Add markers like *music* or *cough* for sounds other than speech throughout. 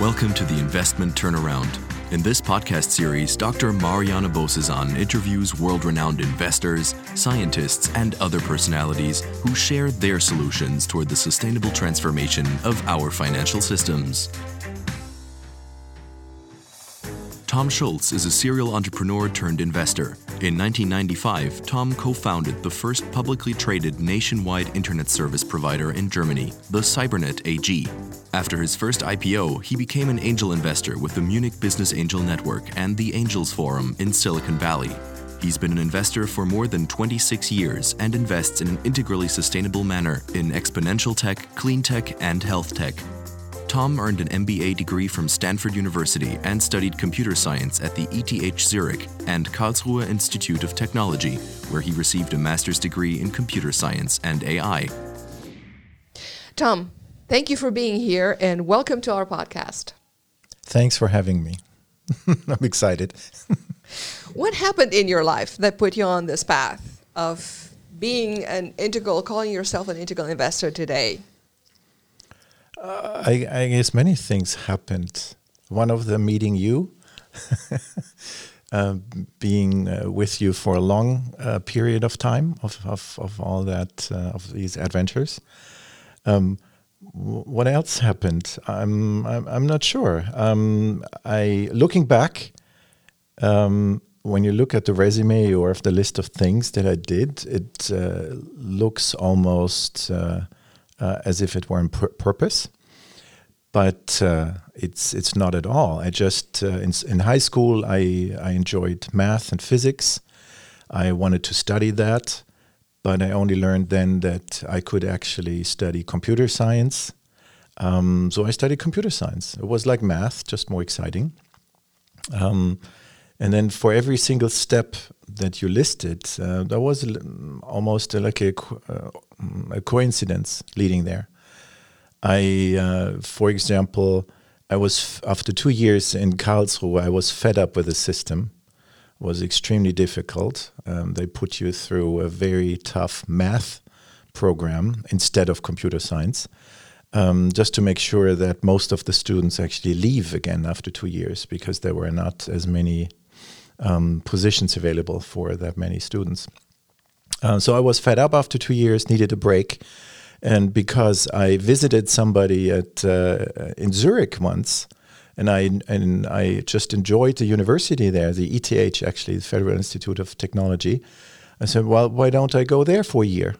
Welcome to the Investment Turnaround. In this podcast series, Dr. Mariana Bozesan interviews world renowned investors, scientists, and other personalities who share their solutions toward the sustainable transformation of our financial systems. Tom Schulz is a serial entrepreneur turned investor. In 1995, Tom co founded the first publicly traded nationwide internet service provider in Germany, the Cybernet AG. After his first IPO, he became an angel investor with the Munich Business Angel Network and the Angels Forum in Silicon Valley. He's been an investor for more than 26 years and invests in an integrally sustainable manner in exponential tech, clean tech, and health tech. Tom earned an MBA degree from Stanford University and studied computer science at the ETH Zurich and Karlsruhe Institute of Technology, where he received a master's degree in computer science and AI. Tom, thank you for being here and welcome to our podcast. Thanks for having me. *laughs* I'm excited. *laughs* what happened in your life that put you on this path of being an integral, calling yourself an integral investor today? I, I, guess many things happened. One of them meeting you, *laughs* uh, being uh, with you for a long uh, period of time of, of, of all that uh, of these adventures. Um, what else happened? I'm I'm, I'm not sure. Um, I looking back. Um, when you look at the resume or the list of things that I did, it uh, looks almost uh, as if it were on pur- purpose. But uh, it's it's not at all. I just uh, in, in high school I I enjoyed math and physics. I wanted to study that, but I only learned then that I could actually study computer science. Um, so I studied computer science. It was like math, just more exciting. Um, and then for every single step that you listed, uh, there was almost like a, uh, a, coincidence leading there. I, uh, for example, I was after two years in Karlsruhe, I was fed up with the system. It was extremely difficult. Um, they put you through a very tough math program instead of computer science. Um, just to make sure that most of the students actually leave again after two years because there were not as many um, positions available for that many students. Uh, so I was fed up after two years, needed a break, and because I visited somebody at uh, in Zurich once, and I and I just enjoyed the university there, the ETH actually, the Federal Institute of Technology. I said, well, why don't I go there for a year?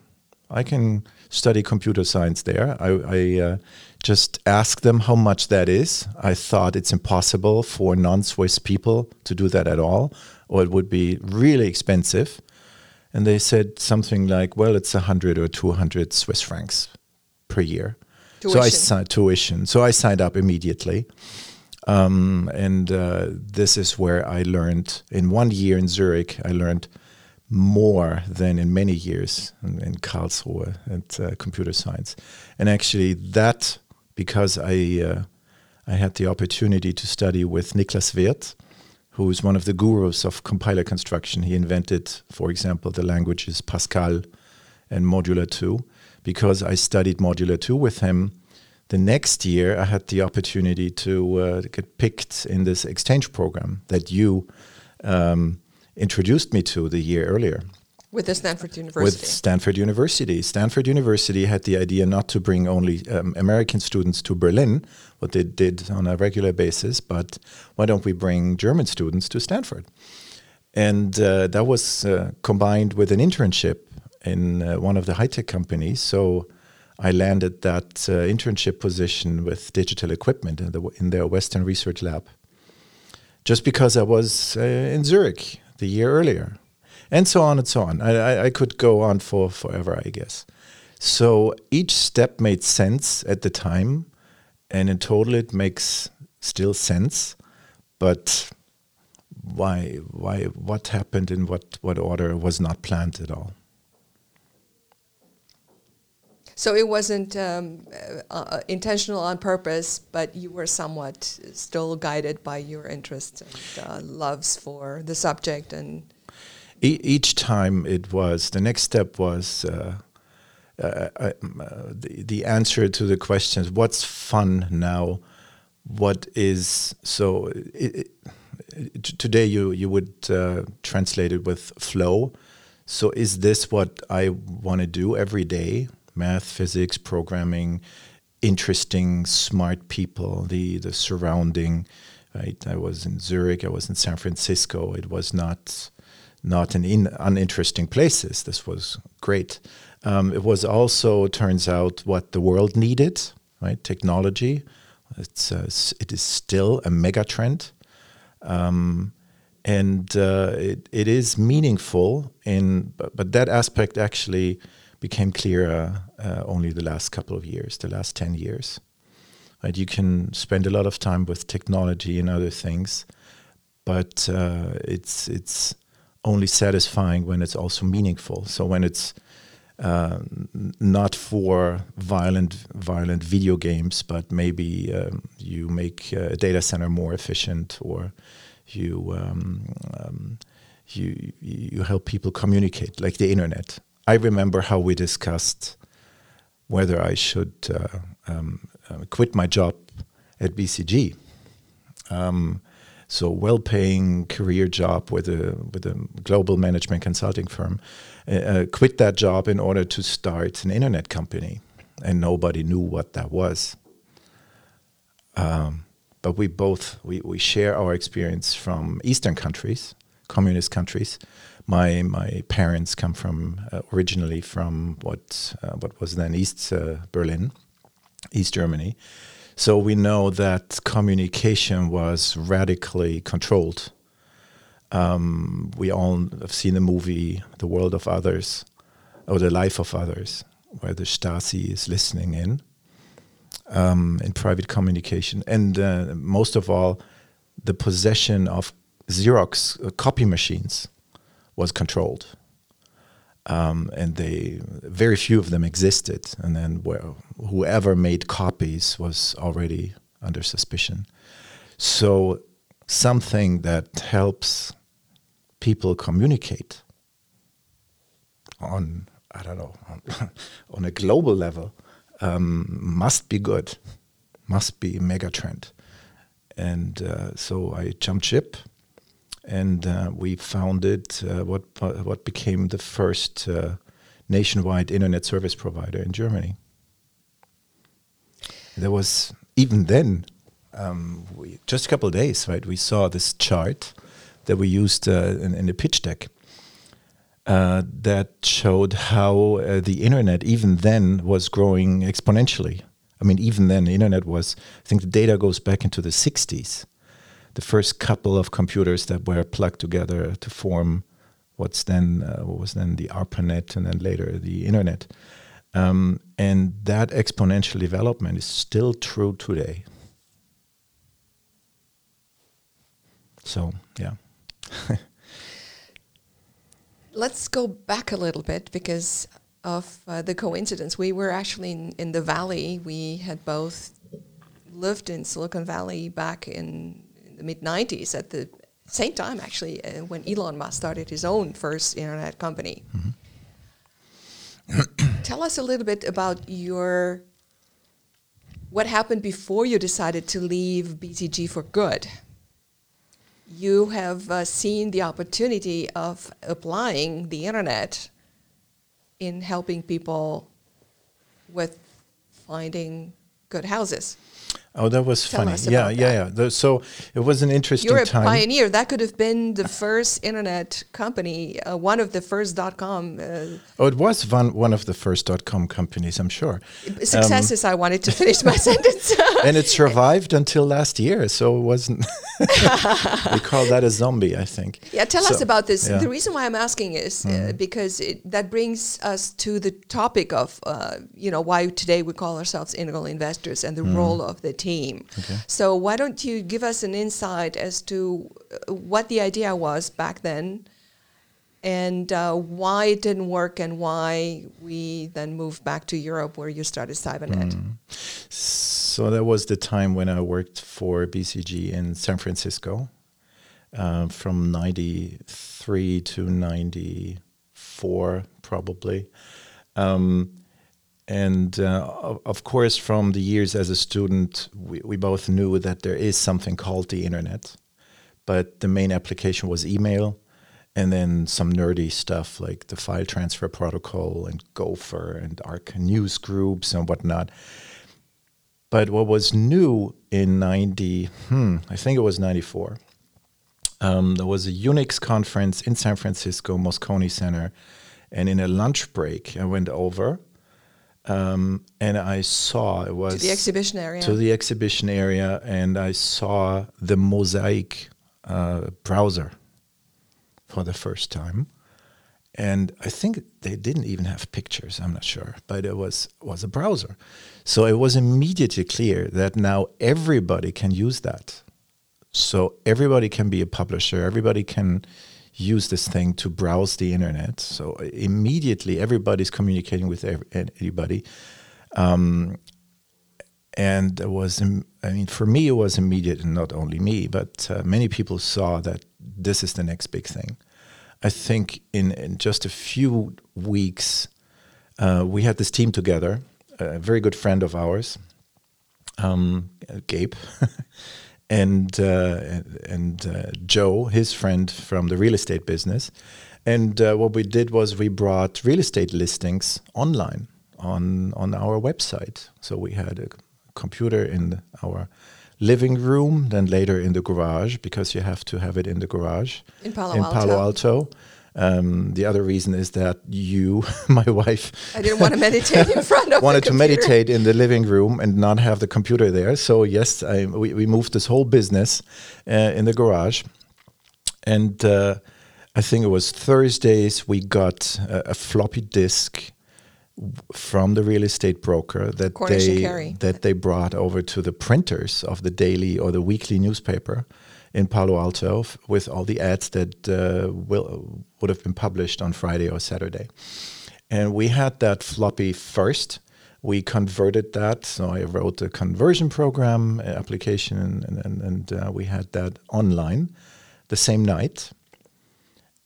I can study computer science there. I, I uh, just asked them how much that is. I thought it's impossible for non Swiss people to do that at all, or it would be really expensive. And they said something like, well, it's 100 or 200 Swiss francs per year. Tuition. So I signed tuition. So I signed up immediately. Um, and uh, this is where I learned in one year in Zurich, I learned more than in many years in, in Karlsruhe at uh, computer science. And actually, that because I uh, I had the opportunity to study with Niklas Wirth, who is one of the gurus of compiler construction. He invented, for example, the languages Pascal and Modula 2. Because I studied Modula 2 with him, the next year I had the opportunity to uh, get picked in this exchange program that you um, introduced me to the year earlier. With the Stanford University. With Stanford University. Stanford University had the idea not to bring only um, American students to Berlin, what they did on a regular basis, but why don't we bring German students to Stanford? And uh, that was uh, combined with an internship in uh, one of the high tech companies. So I landed that uh, internship position with digital equipment in, the, in their Western Research Lab. Just because I was uh, in Zurich the year earlier and so on and so on. I, I could go on for forever, I guess. So each step made sense at the time, and in total, it makes still sense. But why, why, what happened in what, what order was not planned at all. So it wasn't um, uh, intentional on purpose, but you were somewhat still guided by your interests and uh, loves for the subject and e- each time it was the next step was uh, uh, uh, the, the answer to the questions what's fun now what is so it, it, today you you would uh, translate it with flow. So is this what I want to do every day? Math, physics, programming, interesting, smart people, the the surrounding. Right, I was in Zurich. I was in San Francisco. It was not not in, in uninteresting places. This was great. Um, it was also turns out what the world needed. Right, technology. It's uh, it is still a mega trend. Um, and uh, it, it is meaningful in but, but that aspect actually became clearer uh, only the last couple of years the last 10 years right you can spend a lot of time with technology and other things but uh, it's it's only satisfying when it's also meaningful so when it's uh, not for violent violent video games, but maybe um, you make a data center more efficient, or you um, um, you you help people communicate, like the internet. I remember how we discussed whether I should uh, um, uh, quit my job at BCG. Um, so well-paying career job with a with a global management consulting firm. Uh, uh, quit that job in order to start an internet company, and nobody knew what that was. Um, but we both we, we share our experience from Eastern countries, communist countries. My my parents come from uh, originally from what uh, what was then East uh, Berlin, East Germany, so we know that communication was radically controlled. Um, we all have seen the movie The World of Others or The Life of Others, where the Stasi is listening in um, in private communication. And uh, most of all, the possession of Xerox uh, copy machines was controlled um, and they very few of them existed. And then well, whoever made copies was already under suspicion. So something that helps people communicate on I don't know on, *laughs* on a global level um, must be good, must be a mega trend. And uh, so I jumped ship and uh, we founded uh, what uh, what became the first uh, nationwide internet service provider in Germany. There was even then, um, we, just a couple of days, right? We saw this chart that we used uh, in, in, the pitch deck uh, that showed how the internet even then was growing exponentially. I mean, even then, the internet was. I think the data goes back into the '60s the first couple of computers that were plugged together to form what's then uh, what was then the ARPANET and then later the internet. Um, and that exponential development is still true today. So yeah. *laughs* Let's go back a little bit because of uh, the coincidence. We were actually in, in the valley. We had both lived in Silicon Valley back in the mid 90s at the same time, actually, uh, when Elon Musk started his own first internet company. Mm-hmm. Tell us a little bit about your what happened before you decided to leave BCG for good. You have uh, seen the opportunity of applying the internet in helping people with finding good houses. Oh, that was Tell funny. Yeah, yeah, yeah. So it was an interesting You're a time. pioneer. That could have been the first internet company, uh, one of the first dot com. Uh, oh, it was one one of the first dot com companies. I'm sure. Successes. Um, I wanted to finish my *laughs* sentence. and it survived until last year, so it wasn't. *laughs* we call that a zombie, I think. Yeah, tell so, us about this. Yeah. The reason why I'm asking is uh, mm-hmm. because it, that brings us to the topic of uh, you know why today we call ourselves integral investors and the mm. role of the team team. Okay. So why don't you give us an insight as to uh, what the idea was back then, and uh, why it didn't work, and why we then moved back to Europe where you started Cybernet. Mm. So that was the time when I worked for BCG in San Francisco, uh, from '93 to '94, probably. Um, and uh, of course, from the years as a student, we, we both knew that there is something called the internet, but the main application was email, and then some nerdy stuff like the file transfer protocol and Gopher and Arc news groups and whatnot. But what was new in 90, hmm, I think it was 94, um, there was a Unix conference in San Francisco, Moscone Center, and in a lunch break, I went over um, and I saw it was to the exhibition area. To the exhibition area, and I saw the Mosaic uh, browser for the first time. And I think they didn't even have pictures. I'm not sure, but it was was a browser. So it was immediately clear that now everybody can use that. So everybody can be a publisher. Everybody can use this thing to browse the internet. So immediately everybody's communicating with anybody. Um, and it was, I mean, for me, it was immediate, and not only me, but uh, many people saw that this is the next big thing. I think in, in just a few weeks, uh, we had this team together, a very good friend of ours, um, Gabe. *laughs* and uh, and uh, Joe, his friend from the real estate business. And uh, what we did was we brought real estate listings online on on our website. So we had a computer in our living room, then later in the garage because you have to have it in the garage in Palo in Alto. Palo Alto. Um, the other reason is that you, *laughs* my wife, I didn't want to meditate in front of wanted to meditate in the living room and not have the computer there. So yes, I, we, we moved this whole business uh, in the garage, and uh, I think it was Thursdays we got a, a floppy disk from the real estate broker that Cornish they that they brought over to the printers of the daily or the weekly newspaper in Palo Alto with all the ads that uh, will would have been published on Friday or Saturday. And we had that floppy first. We converted that, so I wrote a conversion program application, and, and, and uh, we had that online the same night.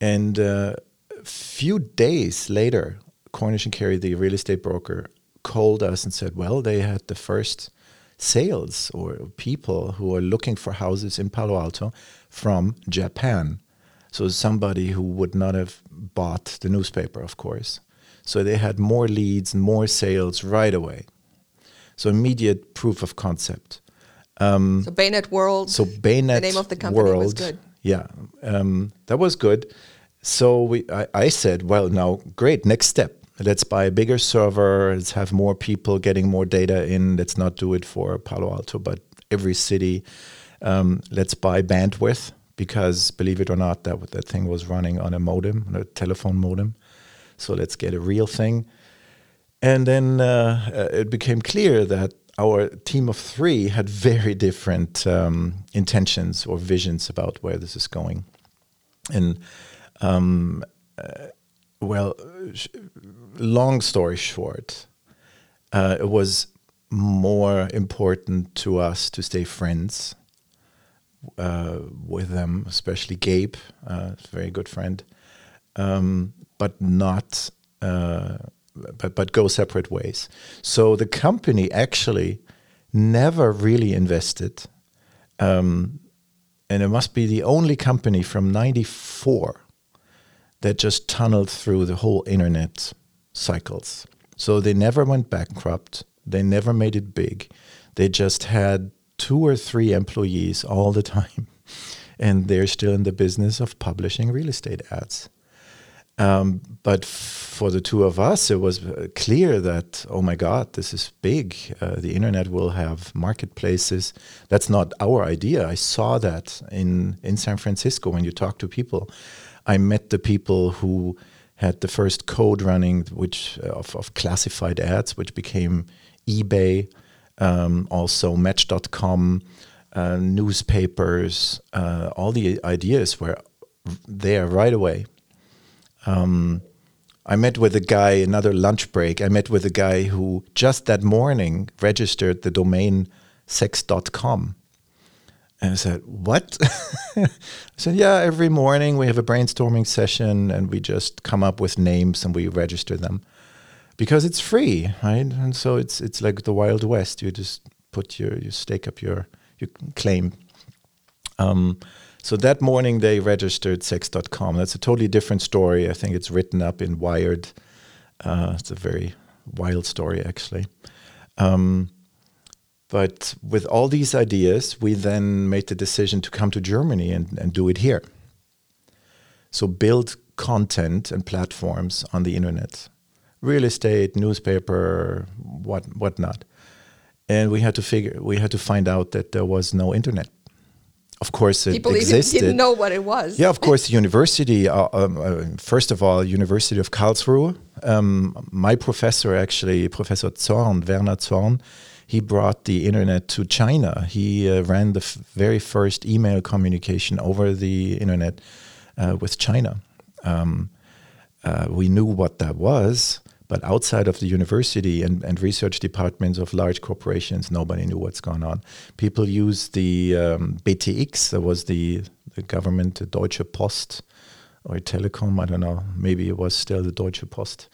And uh, a few days later, Cornish and Carey, the real estate broker, called us and said, "Well, they had the first." Sales or people who are looking for houses in Palo Alto from Japan. So somebody who would not have bought the newspaper, of course. So they had more leads and more sales right away. So immediate proof of concept. Um, so Baynet World. So Baynet the name of the company World, was good. Yeah, um, that was good. So we, I, I said, well, now great, next step let's buy a bigger server, let's have more people getting more data in. Let's not do it for Palo Alto, but every city. Um, let's buy bandwidth because, believe it or not, that that thing was running on a modem, a telephone modem. So let's get a real thing. And then uh, uh it became clear that our team of three had very different um, intentions or visions about where this is going. And um, uh, well, long story short, uh, it was more important to us to stay friends uh, with them, especially Gabe, uh, very good friend, um, but not, uh, but but go separate ways. So the company actually never really invested, um, and it must be the only company from '94 that just tunneled through the whole internet cycles. So they never went bankrupt. They never made it big. They just had two or three employees all the time. *laughs* And they're still in the business of publishing real estate ads. Um, but for the two of us, it was uh, clear that, oh my God, this is big. Uh, the internet will have marketplaces. That's not our idea. I saw that in, in San Francisco when you talk to people. I met the people who had the first code running, which uh, of, of classified ads, which became eBay, um, also Match.com, uh, newspapers. Uh, all the ideas were there right away. Um, I met with a guy, another lunch break. I met with a guy who just that morning registered the domain sex.com. And I said, What? *laughs* I said, Yeah, every morning we have a brainstorming session and we just come up with names and we register them. because it's free, right? And so it's it's like the Wild West. You just put your you stake up your your claim. Um, so that morning they registered sex.com. That's a totally different story. I think it's written up in Wired. Uh, it's a very wild story, actually. Um, but with all these ideas, we then made the decision to come to Germany and, and do it here. So build content and platforms on the internet, real estate, newspaper, what whatnot. And we had to figure, we had to find out that there was no internet of course, it People existed. didn't know what it was. Yeah, of *laughs* course, the university. Uh, um, uh, first of all, University of Karlsruhe. Um, my professor, actually, Professor Zorn, Werner Zorn, he brought the internet to China. He uh, ran the very first email communication over the internet uh, with China. Um, uh, we knew what that was, but outside of the university and, and research departments of large corporations, nobody knew what's going on. People use the um, BTX, that was the, the government, the Deutsche Post or Telekom, I don't know, maybe it was still the Deutsche Post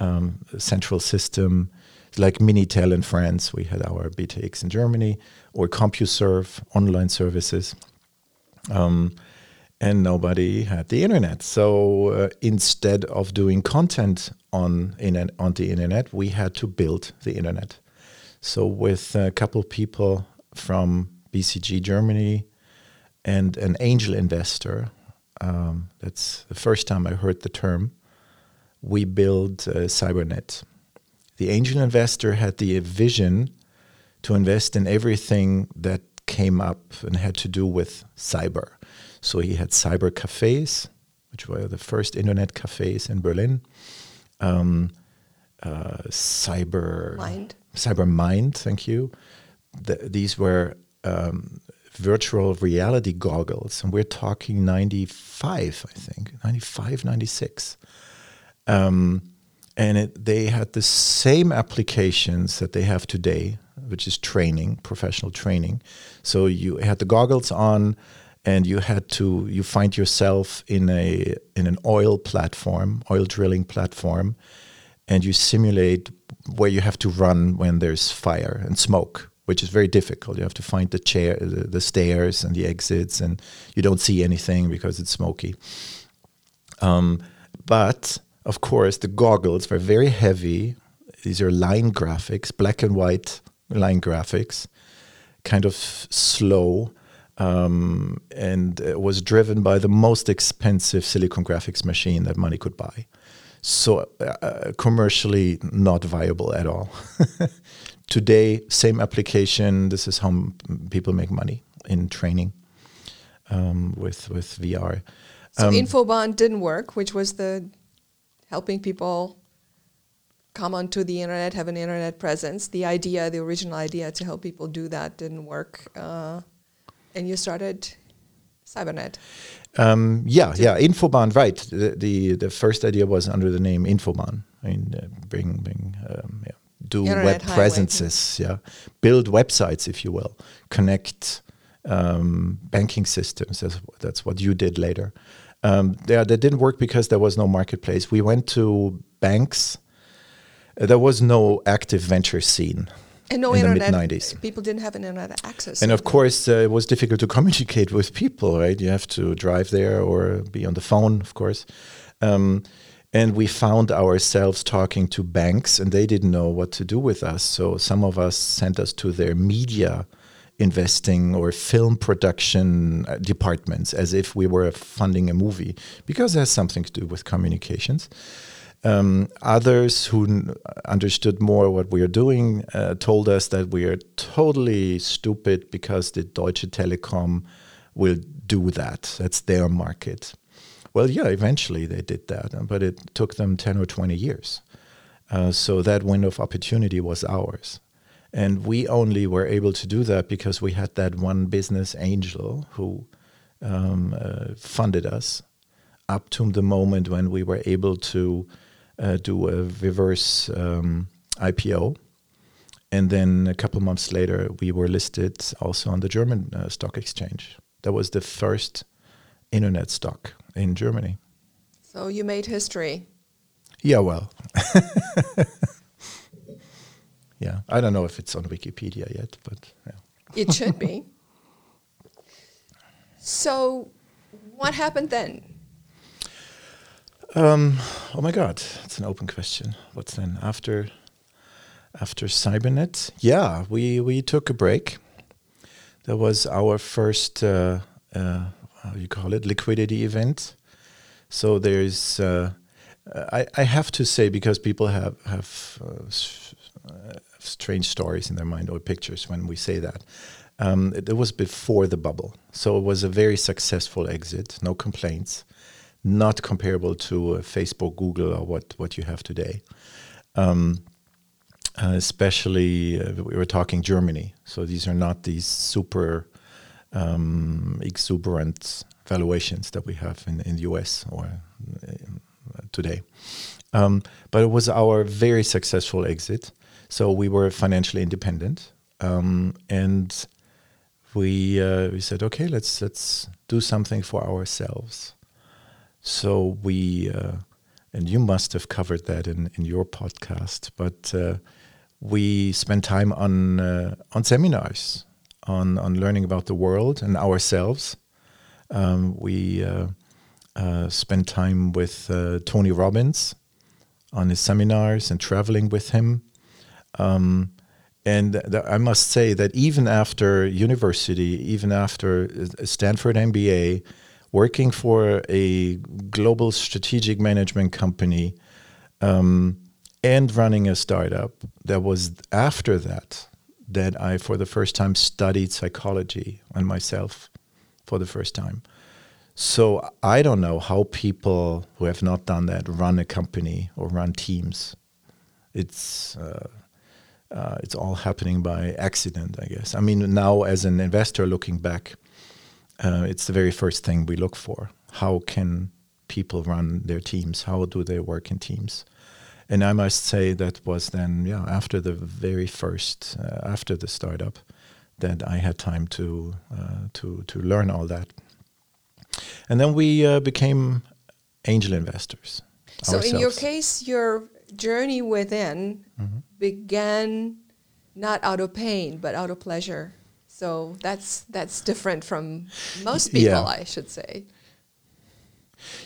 um, central system. Like Minitel in France, we had our BTX in Germany, or CompuServe, online services. Um, and nobody had the internet. So uh, instead of doing content on on the internet, we had to build the internet. So with a couple people from BCG Germany and an angel investor, um, that's the first time I heard the term. We built uh, Cybernet. The angel investor had the vision to invest in everything that came up and had to do with cyber. So he had cyber cafes, which were the first internet cafes in Berlin. Um, uh, cyber Mind. Cyber Mind, thank you. The, these were um, virtual reality goggles, and we're talking 95, I think, 95, 96. Um, and it, they had the same applications that they have today, which is training, professional training. So you had the goggles on, and you had to you find yourself in a in an oil platform, oil drilling platform, and you simulate where you have to run when there's fire and smoke, which is very difficult. You have to find the chair, the, the stairs, and the exits, and you don't see anything because it's smoky. Um, but of course, the goggles were very heavy. These are line graphics, black and white line graphics, kind of slow um, and it was driven by the most expensive silicon graphics machine that money could buy. So uh, uh commercially not viable at all. *laughs* Today, same application. This is how people make money in training um, with with VR. So um, Infobahn didn't work, which was the helping people come onto the internet, have an internet presence. The idea, the original idea to help people do that didn't work. Uh, and you started Cybernet. Um, yeah, yeah, Infobahn, right. The, the, the first idea was under the name Infobahn. I mean, uh, bring, bring, um, yeah, do Internet web highway. presences, yeah, build websites, if you will, connect um, banking systems. That's, that's what you did later. Um, yeah, that didn't work because there was no marketplace. We went to banks. There was no active venture scene and no in internet. The mid 90s. People didn't have internet access. And of course, uh, it was difficult to communicate *laughs* with people, right? You have to drive there or be on the phone, of course. Um, and we found ourselves talking to banks, and they didn't know what to do with us. So some of us sent us to their media investing or film production uh, departments as if we were funding a movie because it has something to do with communications. Um, others who understood more what we are doing uh, told us that we are totally stupid because the Deutsche Telekom will do that. That's their market. Well, yeah, eventually they did that, but it took them 10 or 20 years. Uh, so that window of opportunity was ours. And we only were able to do that because we had that one business angel who um, uh, funded us up to the moment when we were able to uh, do a reverse um, IPO. And then a couple months later, we were listed also on the German uh, stock exchange. That was the first internet stock in Germany. So you made history. Yeah, well. *laughs* yeah, I don't know if it's on Wikipedia yet, but yeah. It should be. So, what happened then? Um, oh my God, it's an open question. What's then after after Cybernet? Yeah, we we took a break. That was our first uh, uh, how you call it liquidity event. So there's uh, I I have to say because people have have uh, strange stories in their mind or pictures when we say that. Um, it, it was before the bubble, so it was a very successful exit. No complaints not comparable to uh, Facebook, Google, or what what you have today. Um, uh, especially, uh, we were talking Germany, so these are not these super um, exuberant valuations that we have in in the US or uh, today. Um, but it was our very successful exit, so we were financially independent, um, and we uh, we said, okay, let's let's do something for ourselves. So we, uh, and you must have covered that in, in your podcast, but uh, we spent time on uh, on seminars, on on learning about the world and ourselves. Um, we uh, uh, spend time with Tony Robbins on his seminars and traveling with him. Um, and th- I must say that even after university, even after Stanford MBA, working for a global strategic management company um, and running a startup that was after that that I, for the first time, studied psychology on myself for the first time. So I don't know how people who have not done that run a company or run teams. It's uh, uh, it's all happening by accident, I guess. I mean, now as an investor looking back, uh, it's the very first thing we look for. How can people run their teams? How do they work in teams? And I must say that was then, yeah, after the very first, uh, after the startup, that I had time to uh, to to learn all that. And then we uh, became angel investors. So ourselves. in your case, your journey within mm-hmm. began not out of pain, but out of pleasure. So that's that's different from most people, yeah. I should say.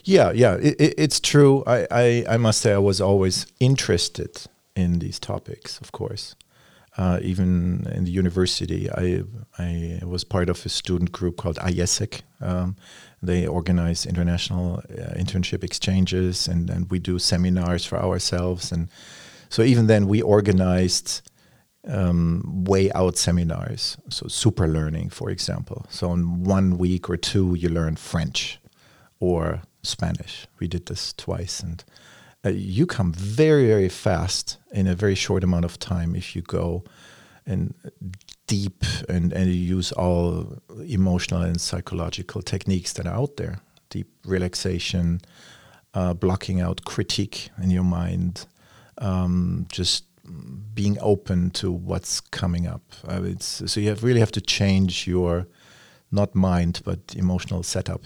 Yeah, yeah, it, it, it's true. I, I, I must say I was always interested in these topics, of course. Uh, even in the university, I I was part of a student group called AIESEC. Um, they organize international uh, internship exchanges, and, and we do seminars for ourselves. And so even then, we organized um, way out seminars. So super learning, for example. So in one week or two, you learn French or Spanish. We did this twice, and uh, you come very very fast in a very short amount of time if you go and deep and, and you use all emotional and psychological techniques that are out there deep relaxation uh, blocking out critique in your mind um, just being open to what's coming up. Uh, it's, so you have really have to change your not mind but emotional setup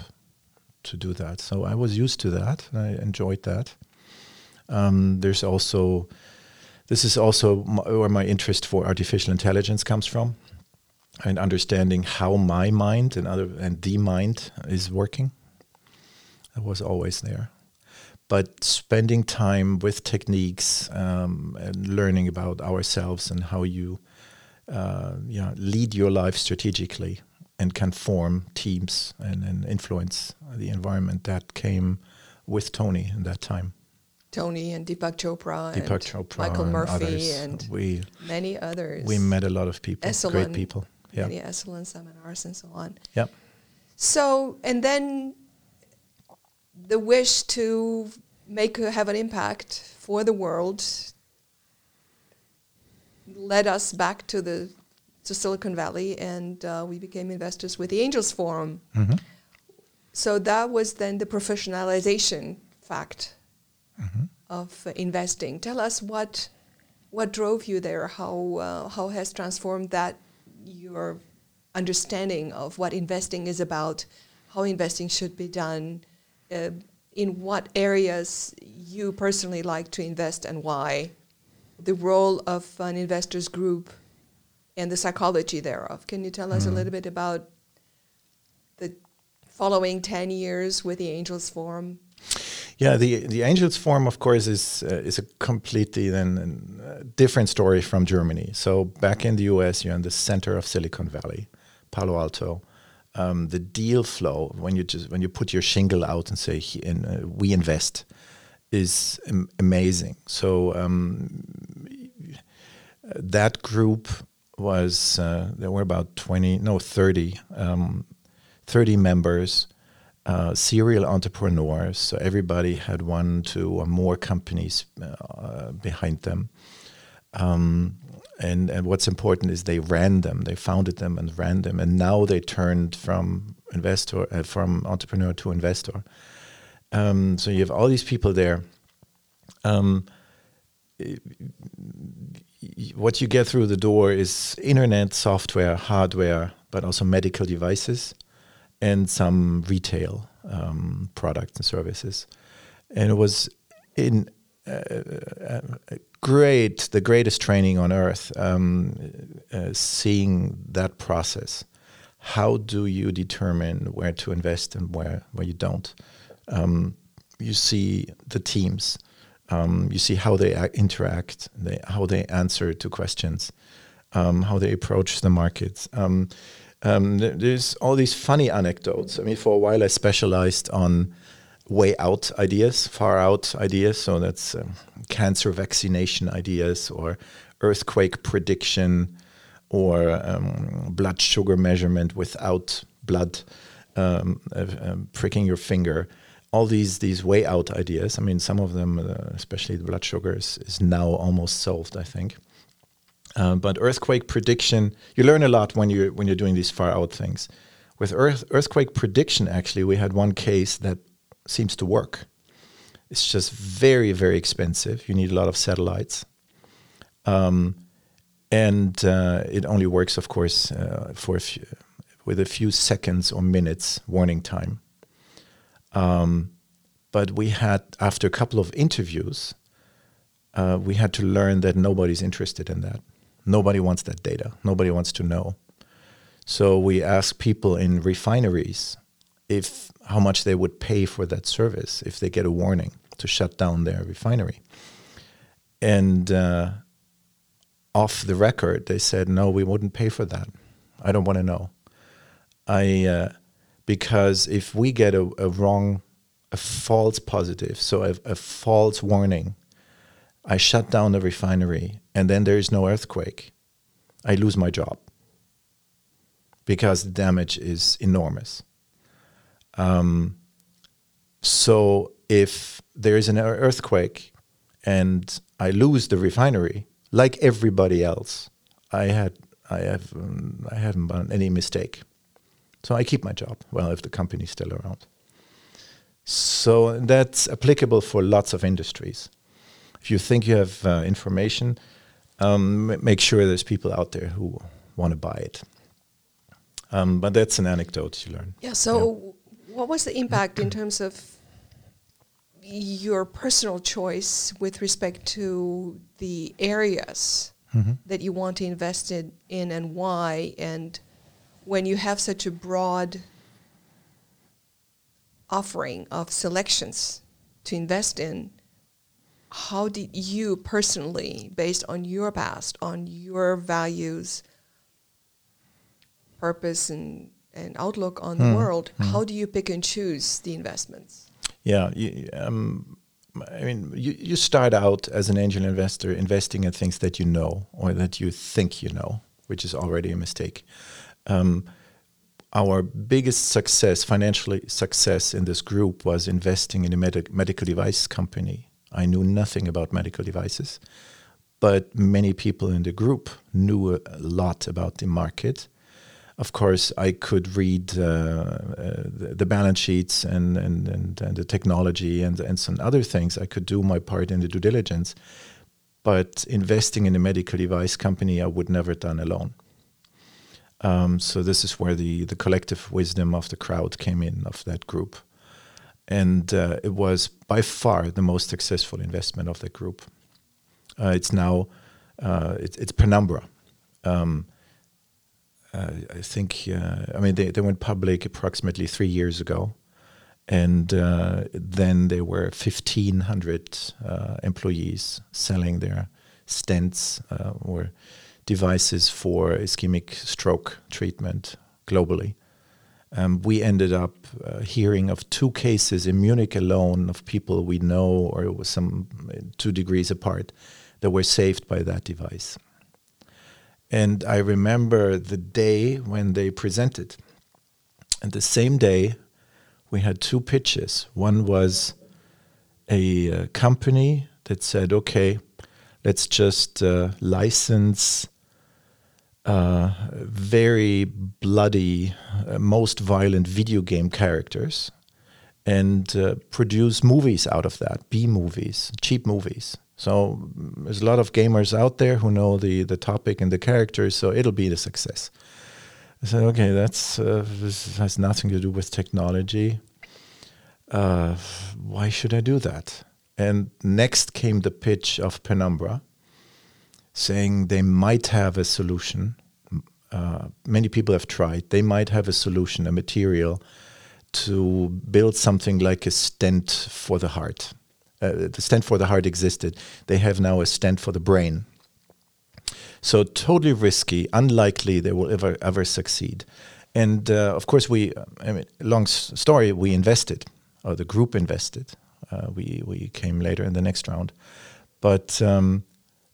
to do that. So I was used to that. I enjoyed that. Um, there's also this is also my, where my interest for artificial intelligence comes from, and understanding how my mind and other and the mind is working. That was always there but spending time with techniques um, and learning about ourselves and how you uh, you know, lead your life strategically and can form teams and, and influence the environment that came with Tony in that time. Tony and Deepak Chopra, Deepak and Chopra Michael and Murphy, others. and we, many others. We met a lot of people, Esalen, great people. Yeah. Many Esalen seminars and so on. Yeah. So, and then the wish to make have an impact for the world led us back to the to Silicon Valley, and uh, we became investors with the Angels Forum. Mm-hmm. So that was then the professionalization fact mm-hmm. of investing. Tell us what what drove you there. How uh, how has transformed that your understanding of what investing is about, how investing should be done, uh, in what areas you personally like to invest and why, the role of an investors group and the psychology thereof. Can you tell us mm. a little bit about the following 10 years with the Angels Forum? Yeah, the the Angels Forum, of course, is uh, is a completely then uh, different story from Germany. So back in the U.S., you're in the center of Silicon Valley, Palo Alto. Um, the deal flow when you just when you put your shingle out and say in, uh, we invest is am- amazing. So um, that group was uh, there were about 20 no 30 um, 30 members uh, serial entrepreneurs. So everybody had one two or more companies uh, behind them. Um, and and what's important is they ran them. They founded them and ran them. And now they turned from investor uh, from entrepreneur to investor. Um, so you have all these people there. Um, what you get through the door is internet, software, hardware, but also medical devices and some retail um, products and services. And it was in uh, uh, great, the greatest training on earth, um, uh, seeing that process. How do you determine where to invest and where, where you don't? Um, you see the teams um, you see how they interact, they, how they answer to questions, um, how they approach the markets. Um, um there's all these funny anecdotes. I mean, for a while I specialized on way out ideas, far out ideas. So that's um, cancer vaccination ideas or earthquake prediction or um, blood sugar measurement without blood uh, pricking your finger all these these way out ideas. I mean, some of them, uh, especially the blood sugars, is now almost solved. I think. Uh, but earthquake prediction, you learn a lot when you when you're doing these far out things. With earth, earthquake prediction, actually, we had one case that seems to work. It's just very very expensive. You need a lot of satellites. Um, and uh, it only works, of course, uh, for a few, with a few seconds or minutes warning time. Um, but we had, after a couple of interviews, uh, we had to learn that nobody's interested in that. Nobody wants that data. Nobody wants to know. So we ask people in refineries if how much they would pay for that service if they get a warning to shut down their refinery. And uh, off the record, they said, "No, we wouldn't pay for that. I don't want to know." I uh, because if we get a, a wrong, a false positive, so a, a false warning, I shut down the refinery and then there is no earthquake, I lose my job because the damage is enormous. Um, so if there is an earthquake and I lose the refinery, like everybody else, I had I have um, I haven't done any mistake. So I keep my job, well, if the company's still around. So that's applicable for lots of industries. If you think you have uh, information, um, make sure there's people out there who want to buy it. Um, but that's an anecdote you learn. Yeah. So, yeah. what was the impact in terms of your personal choice with respect to the areas mm-hmm. that you want to invest in, in and why, and when you have such a broad offering of selections to invest in, how did you personally, based on your past, on your values, purpose, and, and outlook on mm. the hmm. world, mm. how do you pick and choose the investments? Yeah, you, um, I mean, you, you start out as an angel investor investing in things that you know or that you think you know, which is already a mistake. Um, our biggest success, financially success in this group, was investing in a med- medical device company. I knew nothing about medical devices, but many people in the group knew a lot about the market. Of course, I could read uh, uh, the, balance sheets and, and, and, and, the technology and, and some other things. I could do my part in the due diligence. But investing in a medical device company, I would never done alone. Um, so this is where the the collective wisdom of the crowd came in of that group, and uh, it was by far the most successful investment of the group. Uh, it's now uh, it's, it's Penumbra. Um, uh, I think uh, I mean they, they went public approximately three years ago, and uh, then there were fifteen hundred employees selling their stents or devices for ischemic stroke treatment globally. Um, we ended up uh, hearing of two cases in Munich alone of people we know or some two degrees apart that were saved by that device. And I remember the day when they presented. And the same day, we had two pitches. One was a uh, company that said, okay, let's just uh, license uh, very bloody, uh, most violent video game characters and uh, produce movies out of that, B movies, cheap movies. So mm, there's a lot of gamers out there who know the, the topic and the characters, so it'll be a success. I said, okay, that's uh, this has nothing to do with technology. Uh, why should I do that? And next came the pitch of Penumbra, saying they might have a solution. Uh, many people have tried. They might have a solution, a material to build something like a stent for the heart. Uh, the stent for the heart existed. They have now a stent for the brain. So totally risky, unlikely they will ever ever succeed. And uh, of course, we. I mean, long story. We invested, or the group invested. Uh, we we came later in the next round, but um,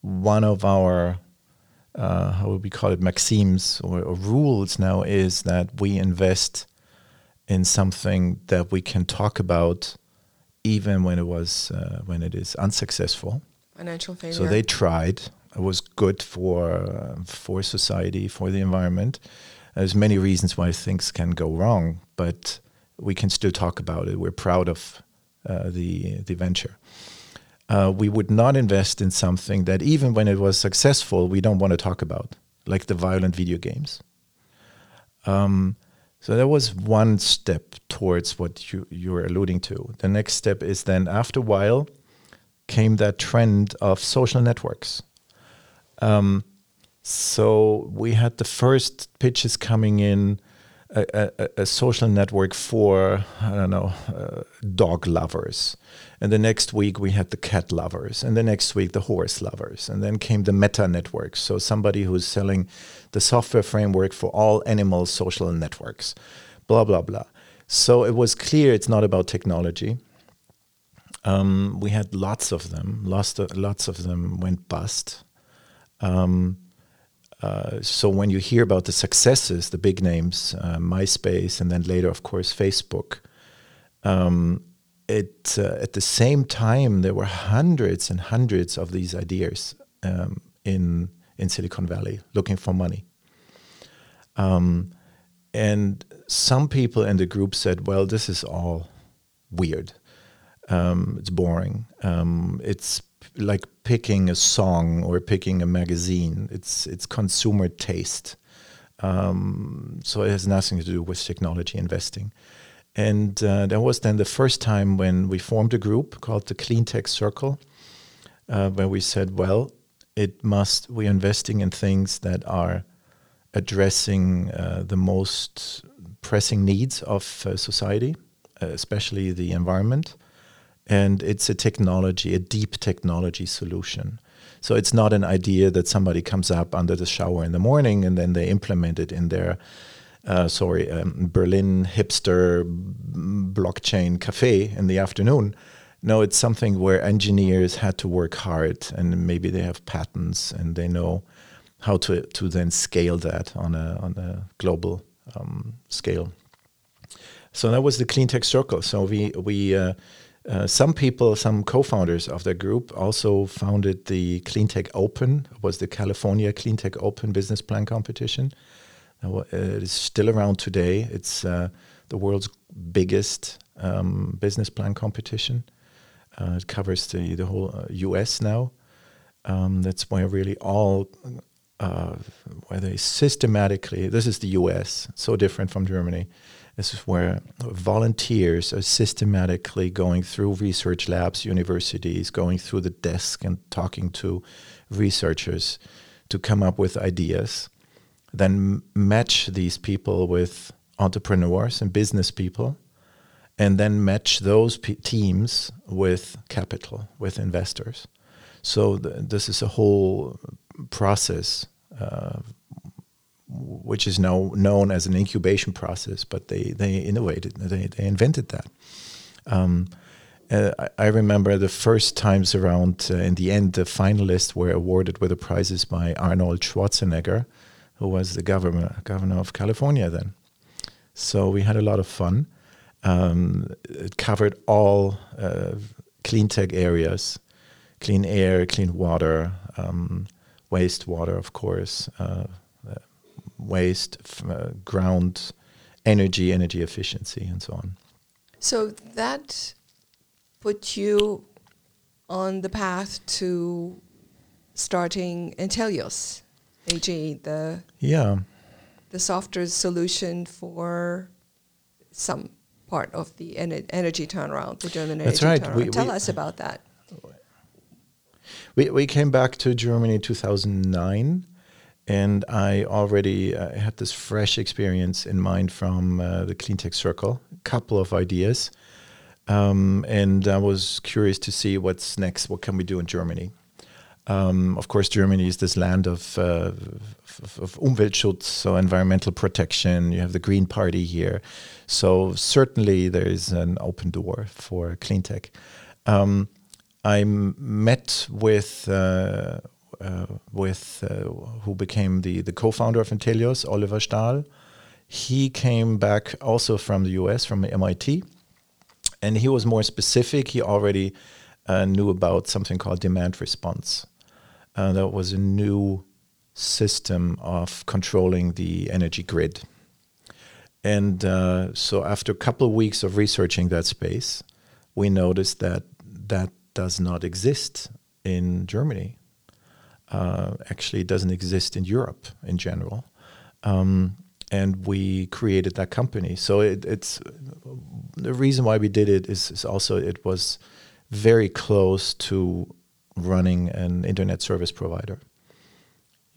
one of our uh, how would we call it maxims or, or, rules now is that we invest in something that we can talk about even when it was uh, when it is unsuccessful. Financial failure. so they tried. It was good for uh, for society for the environment. There's many reasons why things can go wrong but we can still talk about it. We're proud of uh, the the venture uh, we would not invest in something that even when it was successful, we don't want to talk about, like the violent video games. Um, so that was one step towards what you, you were alluding to. The next step is then after a while came that trend of social networks. Um, so we had the first pitches coming in a, a, a, social network for I don't know uh, dog lovers, and the next week we had the cat lovers, and the next week the horse lovers, and then came the Meta network. So somebody who's selling the software framework for all animal social networks, blah blah blah. So it was clear it's not about technology. Um, we had lots of them. Lots of, lots of them went bust. Um, uh, so when you hear about the successes, the big names, uh, MySpace, and then later, of course, Facebook, um, it uh, at the same time there were hundreds and hundreds of these ideas um, in in Silicon Valley looking for money. Um, and some people in the group said, "Well, this is all weird. Um, it's boring. Um, it's like picking a song or picking a magazine. It's it's consumer taste. Um, so it has nothing to do with technology investing. And uh, that was then the first time when we formed a group called the Clean Tech Circle, uh, where we said, well, it must we're investing in things that are addressing uh, the most pressing needs of uh, society, uh, especially the environment and it's a technology, a deep technology solution. So it's not an idea that somebody comes up under the shower in the morning and then they implement it in their, uh, sorry, um, Berlin hipster blockchain cafe in the afternoon. No, it's something where engineers had to work hard and maybe they have patents and they know how to, to then scale that on a, on a global um, scale. So that was the clean tech circle. So we, we, uh, uh, some people, some co-founders of the group, also founded the CleanTech Open. It was the California CleanTech Open business plan competition. Uh, it is still around today. It's uh, the world's biggest um, business plan competition. Uh, it covers the the whole U.S. Uh, now. Um, that's where really all where they systematically. This is the U.S. So different from Germany This is where volunteers are systematically going through research labs, universities, going through the desk and talking to researchers to come up with ideas, then match these people with entrepreneurs and business people, and then match those teams with capital, with investors. So th- this is a whole process, uh, which is now known as an incubation process. But they they innovated, they they invented that. Um, uh, I remember the first times around. Uh, in the end, the finalists were awarded with the prizes by Arnold Schwarzenegger, who was the governor governor of California then. So we had a lot of fun. Um, it covered all uh, clean tech areas, clean air, clean water, um, wastewater, of course, uh, waste, uh, ground energy, energy efficiency, and so on. So that put you on the path to starting Entelios AG, the yeah the software solution for some part of the en- energy turnaround, the German That's energy right. turnaround. We, Tell we us about that. We, we came back to Germany in 2009, and I already uh, had this fresh experience in mind from uh, the Cleantech Circle, a couple of ideas. Um, and I was curious to see what's next. What can we do in Germany? Um, of course, Germany is this land of, uh, of, of Umweltschutz, so environmental protection. You have the Green Party here, so certainly there is an open door for clean tech. Um, I met with uh, with uh, who became the the co-founder of Entelios, Oliver Stahl. He came back also from the U.S. from MIT, and he was more specific. He already uh, knew about something called demand response. Uh, that was a new system of controlling the energy grid. And uh, so, after a couple of weeks of researching that space, we noticed that that does not exist in Germany. Uh, actually, doesn't exist in Europe in general. Um, and we created that company. So it, it's the reason why we did it is, is also it was very close to running an internet service provider.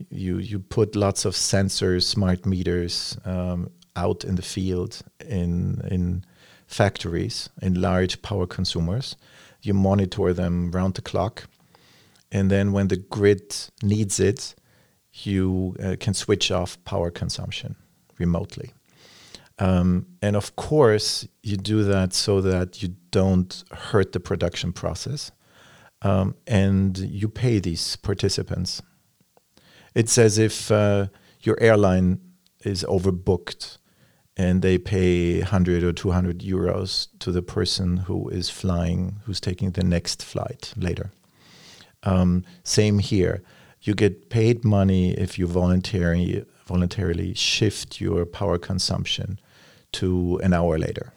You you put lots of sensors, smart meters um, out in the field in in factories in large power consumers. You monitor them round the clock, and then when the grid needs it, you uh, can switch off power consumption remotely. Um, and of course, you do that so that you don't hurt the production process um, and you pay these participants. It's as if uh, your airline is overbooked and they pay 100 or 200 euros to the person who is flying, who's taking the next flight later. Um, same here. You get paid money if you voluntarily, voluntarily shift your power consumption to an hour later,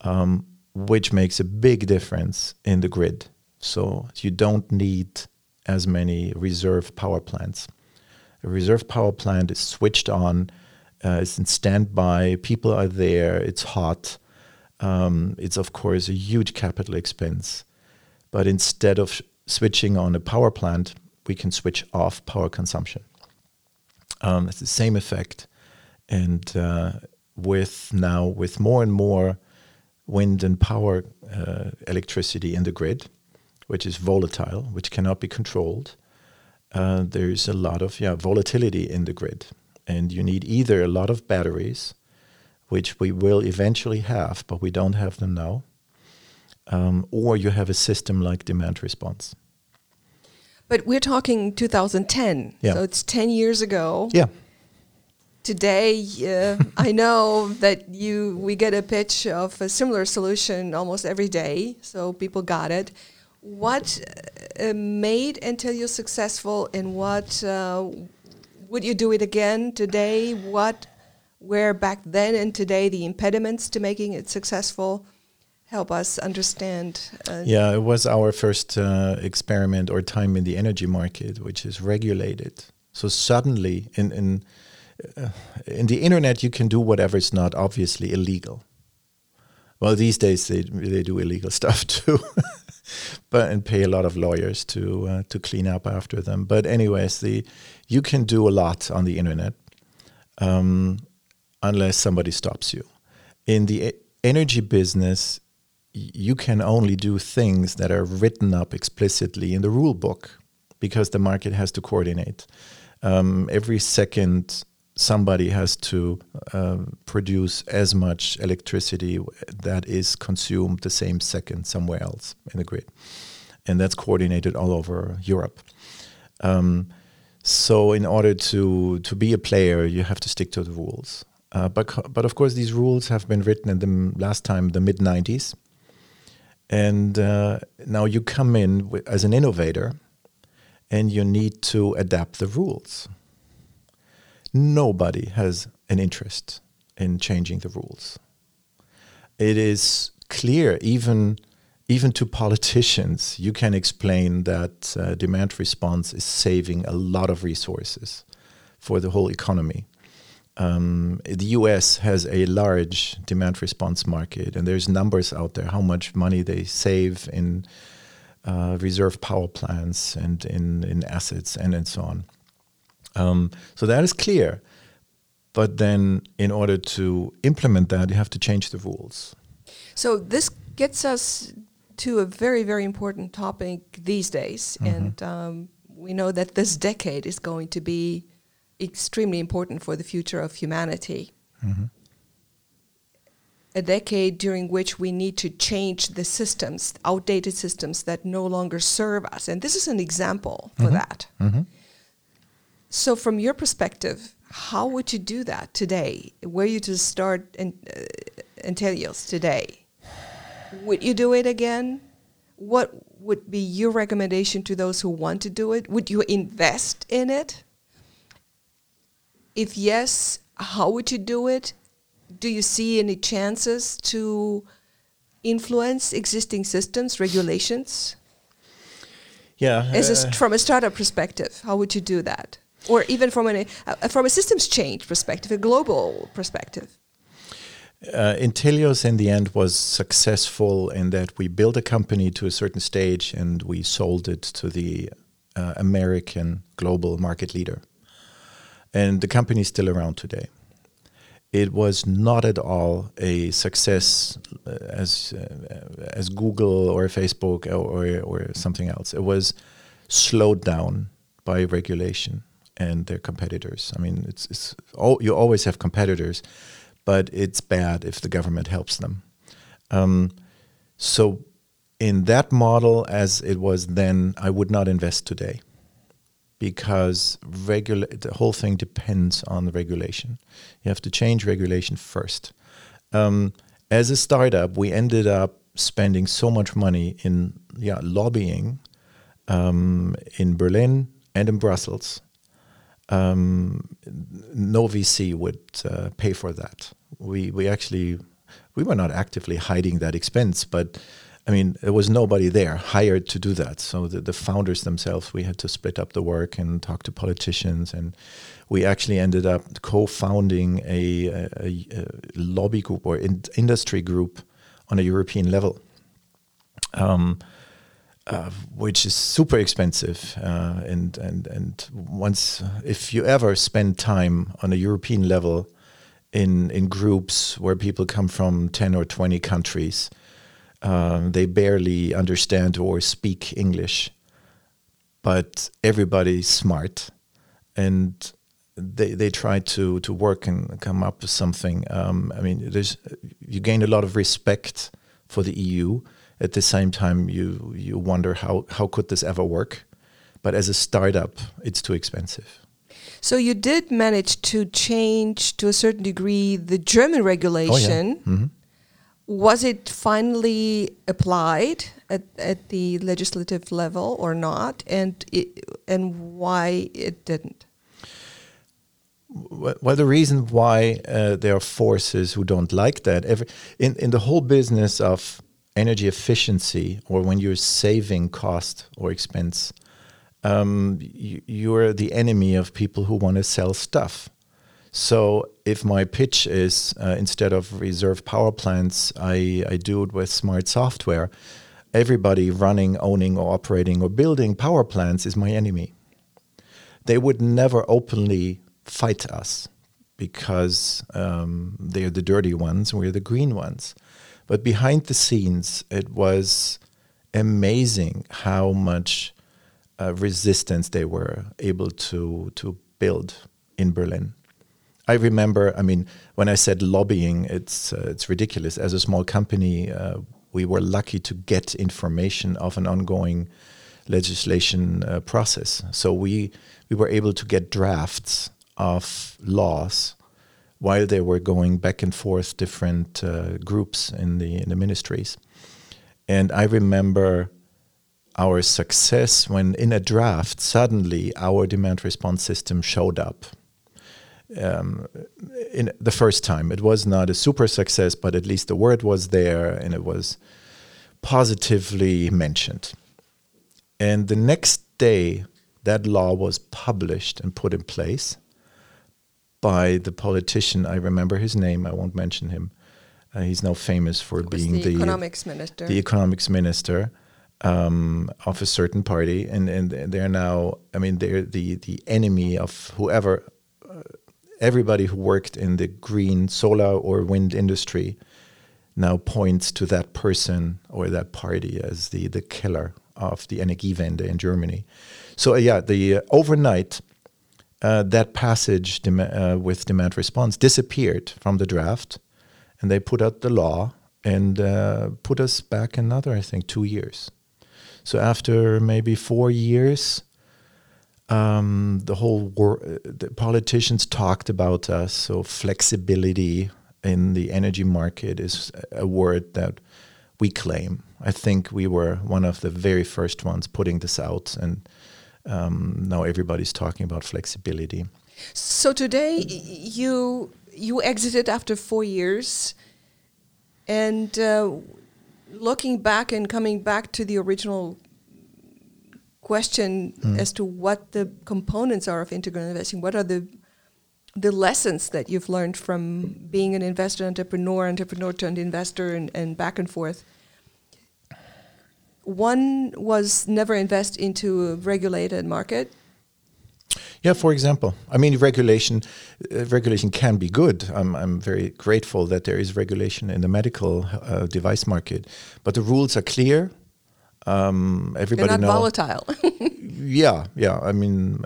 um, which makes a big difference in the grid. So you don't need as many reserve power plants. A reserve power plant is switched on, uh, it's in standby, people are there, it's hot. Um, it's, of course, a huge capital expense. But instead of switching on a power plant, we can switch off power consumption. Um, it's the same effect. And uh, with now, with more and more wind and power uh, electricity in the grid, which is volatile, which cannot be controlled. Uh, there's a lot of yeah volatility in the grid, and you need either a lot of batteries, which we will eventually have, but we don't have them now, um, or you have a system like demand response. But we're talking 2010, yeah. so it's 10 years ago. Yeah. Today, uh, I know that you we get a pitch of a similar solution almost every day, so people got it what uh, made Entelios successful and what uh, would you do it again today? What were back then and today the impediments to making it successful? Help us understand. Uh, yeah, it was our first uh, experiment or time in the energy market, which is regulated. So suddenly, in, in uh, in the internet you can do whatever is not obviously illegal. Well, these days they they do illegal *laughs* stuff too, but and pay a lot of lawyers to uh, to clean up after them. But anyways, the you can do a lot on the internet, um, unless somebody stops you. In the energy business, you can only do things that are written up explicitly in the rule book because the market has to coordinate. Um, every second, somebody has to uh, produce as much electricity that is consumed the same second somewhere else in the grid. And that's coordinated all over Europe. Um, so, in order to, to be a player, you have to stick to the rules. Uh, but, but of course, these rules have been written in the last time, the mid 90s. And uh, now you come in as an innovator and you need to adapt the rules. Nobody has an interest in changing the rules. It is clear, even even to politicians, you can explain that uh, demand response is saving a lot of resources for the whole economy. Um, the US has a large demand response market, and there's numbers out there how much money they save in uh, reserve power plants and in, in assets and, and so on. Um, so that is clear. But then, in order to implement that, you have to change the rules. So this gets us to a very, very important topic these days, mm-hmm. and um, we know that this decade is going to be extremely important for the future of humanity. Mm-hmm a decade during which we need to change the systems, outdated systems that no longer serve us. And this is an example for mm-hmm. that. Mm-hmm. So, from your perspective, how would you do that today? Were you to start in, uh, Entelios today? Would you do it again? What would be your recommendation to those who want to do it? Would you invest in it? If yes, how would you do it? do you see any chances to influence existing systems, regulations? Yeah. As a, uh, from a startup perspective, how would you do that? Or even from an, uh, from a systems change perspective, a global perspective? Uh, Entelios in the end was successful in that we built a company to a certain stage and we sold it to the uh, American global market leader. And the company is still around today it was not at all a success uh, as uh, as Google or Facebook or, or, or something else. It was slowed down by regulation and their competitors. I mean, it's it's all, you always have competitors, but it's bad if the government helps them. Um, so, in that model, as it was then, I would not invest today because regula- the whole thing depends on the regulation. You have to change regulation first. Um, as a startup, we ended up spending so much money in yeah lobbying um, in Berlin and in Brussels. Um, no VC would uh, pay for that. We we actually we were not actively hiding that expense, but I mean, there was nobody there hired to do that. So the, the founders themselves, we had to split up the work and talk to politicians, and we actually ended up co-founding a, a, a lobby group or in, industry group on a European level, um, uh, which is super expensive. Uh, and and and once, if you ever spend time on a European level in in groups where people come from ten or twenty countries um, they barely understand or speak English, but everybody's smart, and they they try to to work and come up with something. Um, I mean, there's you gain a lot of respect for the EU. At the same time, you you wonder how how could this ever work? But as a startup, it's too expensive. So you did manage to change to a certain degree the German regulation. Oh, yeah. mm-hmm was it finally applied at, at the legislative level or not, and it, and why it didn't? Well, the reason why uh, there are forces who don't like that, every, in in the whole business of energy efficiency, or when you're saving cost or expense, um, you, you're the enemy of people who want to sell stuff. So if my pitch is uh, instead of reserve power plants, I, I do it with smart software, everybody running, owning, or operating or building power plants is my enemy. They would never openly fight us because um, they're the dirty ones, we're the green ones. But behind the scenes, it was amazing how much uh, resistance they were able to to build in Berlin. I remember, I mean, when I said lobbying, it's uh, it's ridiculous. As a small company, uh, we were lucky to get information of an ongoing legislation uh, process. So we we were able to get drafts of laws while they were going back and forth different uh, groups in the in the ministries. And I remember our success when in a draft suddenly our demand response system showed up um, in the first time. It was not a super success but at least the word was there and it was positively mentioned. And the next day that law was published and put in place by the politician. I remember his name i won't mention him. Uh, he's now famous for being the, the economics minister. the economics minister um, of a certain party, and, and they're now, I mean, they're the, the enemy of whoever, uh, everybody who worked in the green solar or wind industry now points to that person or that party as the, the killer of the Energiewende in Germany. So, uh, yeah, the uh, overnight, uh, that passage dem uh, with demand response disappeared from the draft, and they put out the law and uh, put us back another, I think, two years. So after maybe four years, um, the whole war, the politicians talked about us. So flexibility in the energy market is a word that we claim. I think we were one of the very first ones putting this out, and um, now everybody's talking about flexibility. So today, you you exited after four years, and uh, looking back and coming back to the original question mm. as to what the components are of integral investing, what are the the lessons that you've learned from being an investor, entrepreneur, entrepreneur turned investor, and, and back and forth. One was never invest into a regulated market. Yeah, for example, I mean, regulation uh, regulation can be good. I'm I'm very grateful that there is regulation in the medical uh, device market, but the rules are clear. Um, everybody They're not know. volatile. *laughs* yeah, yeah. I mean,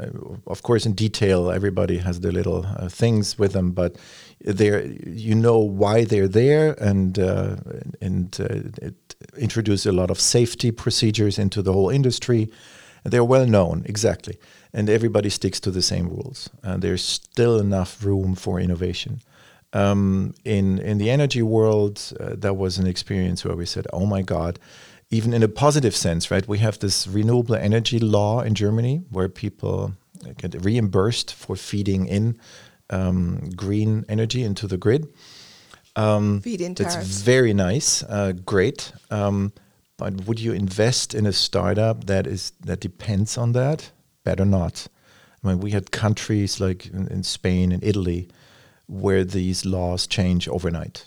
of course, in detail, everybody has their little uh, things with them, but they're you know why they're there, and uh, and uh, it introduces a lot of safety procedures into the whole industry. They're well known, exactly and everybody sticks to the same rules. And there's still enough room for innovation. Um, in in the energy world, uh, that was an experience where we said, "Oh my God!" Even in a positive sense, right? We have this renewable energy law in Germany where people get reimbursed for feeding in um, green energy into the grid. Um, Feed in That's very nice, uh, great. Um, but would you invest in a startup that is that depends on that? better not. I mean, we had countries like in, in Spain and Italy where these laws change overnight.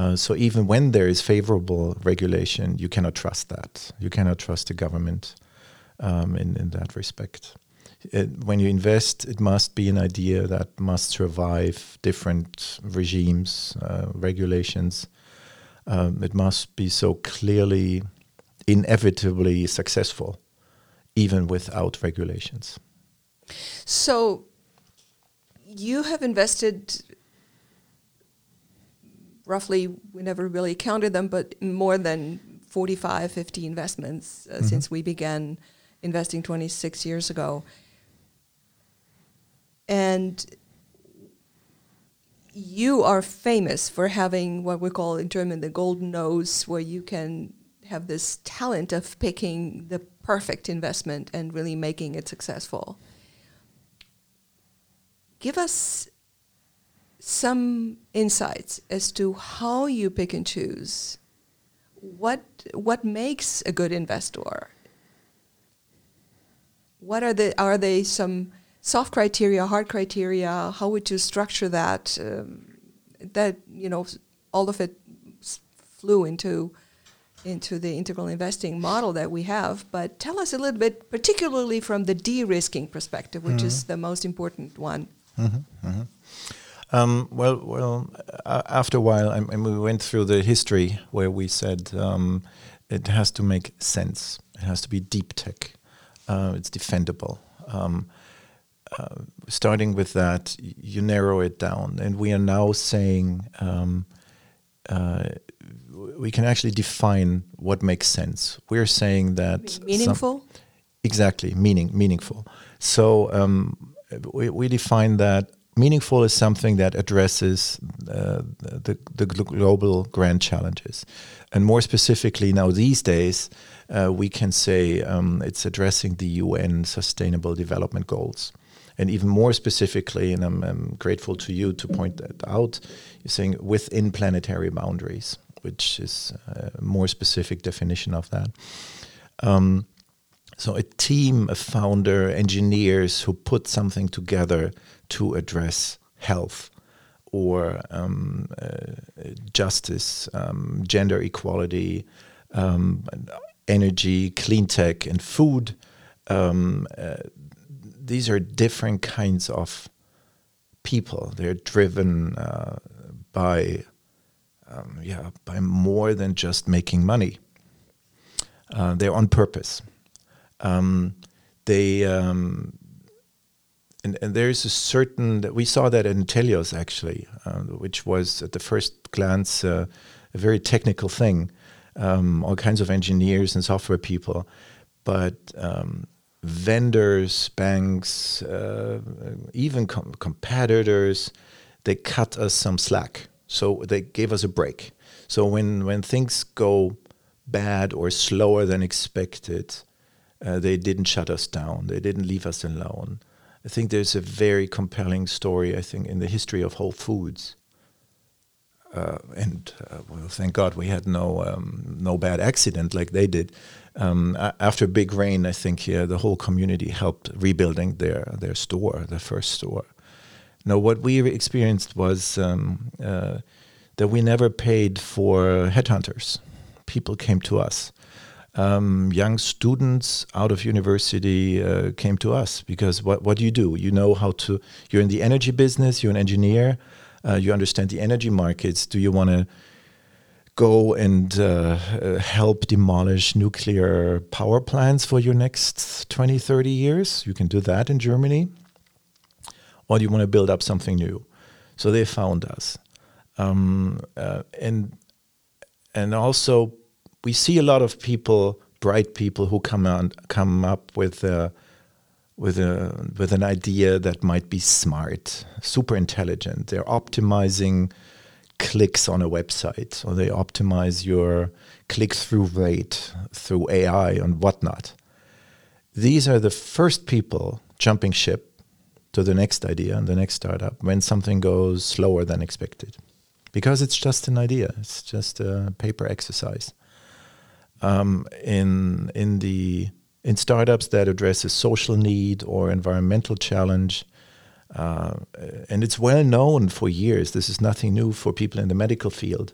Uh, so even when there is favorable regulation, you cannot trust that. You cannot trust the government um, in, in that respect. It, when you invest, it must be an idea that must survive different regimes, uh, regulations. Um, it must be so clearly, inevitably successful even without regulations. So you have invested roughly, we never really counted them, but more than 45, 50 investments uh, mm-hmm. since we began investing 26 years ago. And you are famous for having what we call in German the golden nose, where you can have this talent of picking the perfect investment and really making it successful. Give us some insights as to how you pick and choose. What what makes a good investor? What are the are they some soft criteria, hard criteria? How would you structure that? Um, that you know, all of it flew into into the integral investing model that we have. But tell us a little bit, particularly from the de-risking perspective, which mm-hmm. is the most important one. Mm-hmm. Mm-hmm. Um, well, well, uh, after a while, I mean, we went through the history where we said um, it has to make sense. It has to be deep tech. Uh, it's defendable. Um, uh, starting with that, you narrow it down, and we are now saying um, uh, we can actually define what makes sense. We're saying that meaningful. exactly, meaning meaningful. So um, we, we define that meaningful is something that addresses uh, the, the global grand challenges. And more specifically, now these days, uh, we can say um, it's addressing the UN Sustainable Development Goals. And even more specifically, and I'm, I'm grateful to you to point that out, you're saying within planetary boundaries, which is a more specific definition of that. Um, so a team, a founder, engineers who put something together to address health or um, uh, justice, um, gender equality, um, energy, clean tech, and food. Um, uh, these are different kinds of people. They're driven uh, by, um, yeah, by more than just making money. Uh, they're on purpose. Um, they and, and there is a certain we saw that in Telios actually, uh, which was at the first glance uh, a very technical thing, um, all kinds of engineers and software people, but um, vendors, banks, uh, even com- competitors, they cut us some slack. So they gave us a break. So when when things go bad or slower than expected, uh, they didn't shut us down. They didn't leave us alone. I think there's a very compelling story, I think, in the history of Whole Foods. Uh, and uh, well, thank God we had no um, no bad accident like they did. Um, after a big rain, I think yeah, the whole community helped rebuilding their their store, their first store. Now, what we experienced was um, uh, that we never paid for headhunters. People came to us um, young students out of university uh, came to us because what, what do you do? You know how to, you're in the energy business, you're an engineer, uh, you understand the energy markets. Do you want to go and uh, uh, help demolish nuclear power plants for your next 20, 30 years? You can do that in Germany. Or do you want to build up something new? So they found us. Um, uh, and and also we see a lot of people, bright people, who come on, come up with a, with a with an idea that might be smart, super intelligent. They're optimizing clicks on a website, or they optimize your click-through rate through AI and whatnot. These are the first people jumping ship to the next idea and the next startup when something goes slower than expected because it's just an idea it's just a paper exercise um, in in the in startups that address a social need or environmental challenge. Uh, and it's well known for years. This is nothing new for people in the medical field.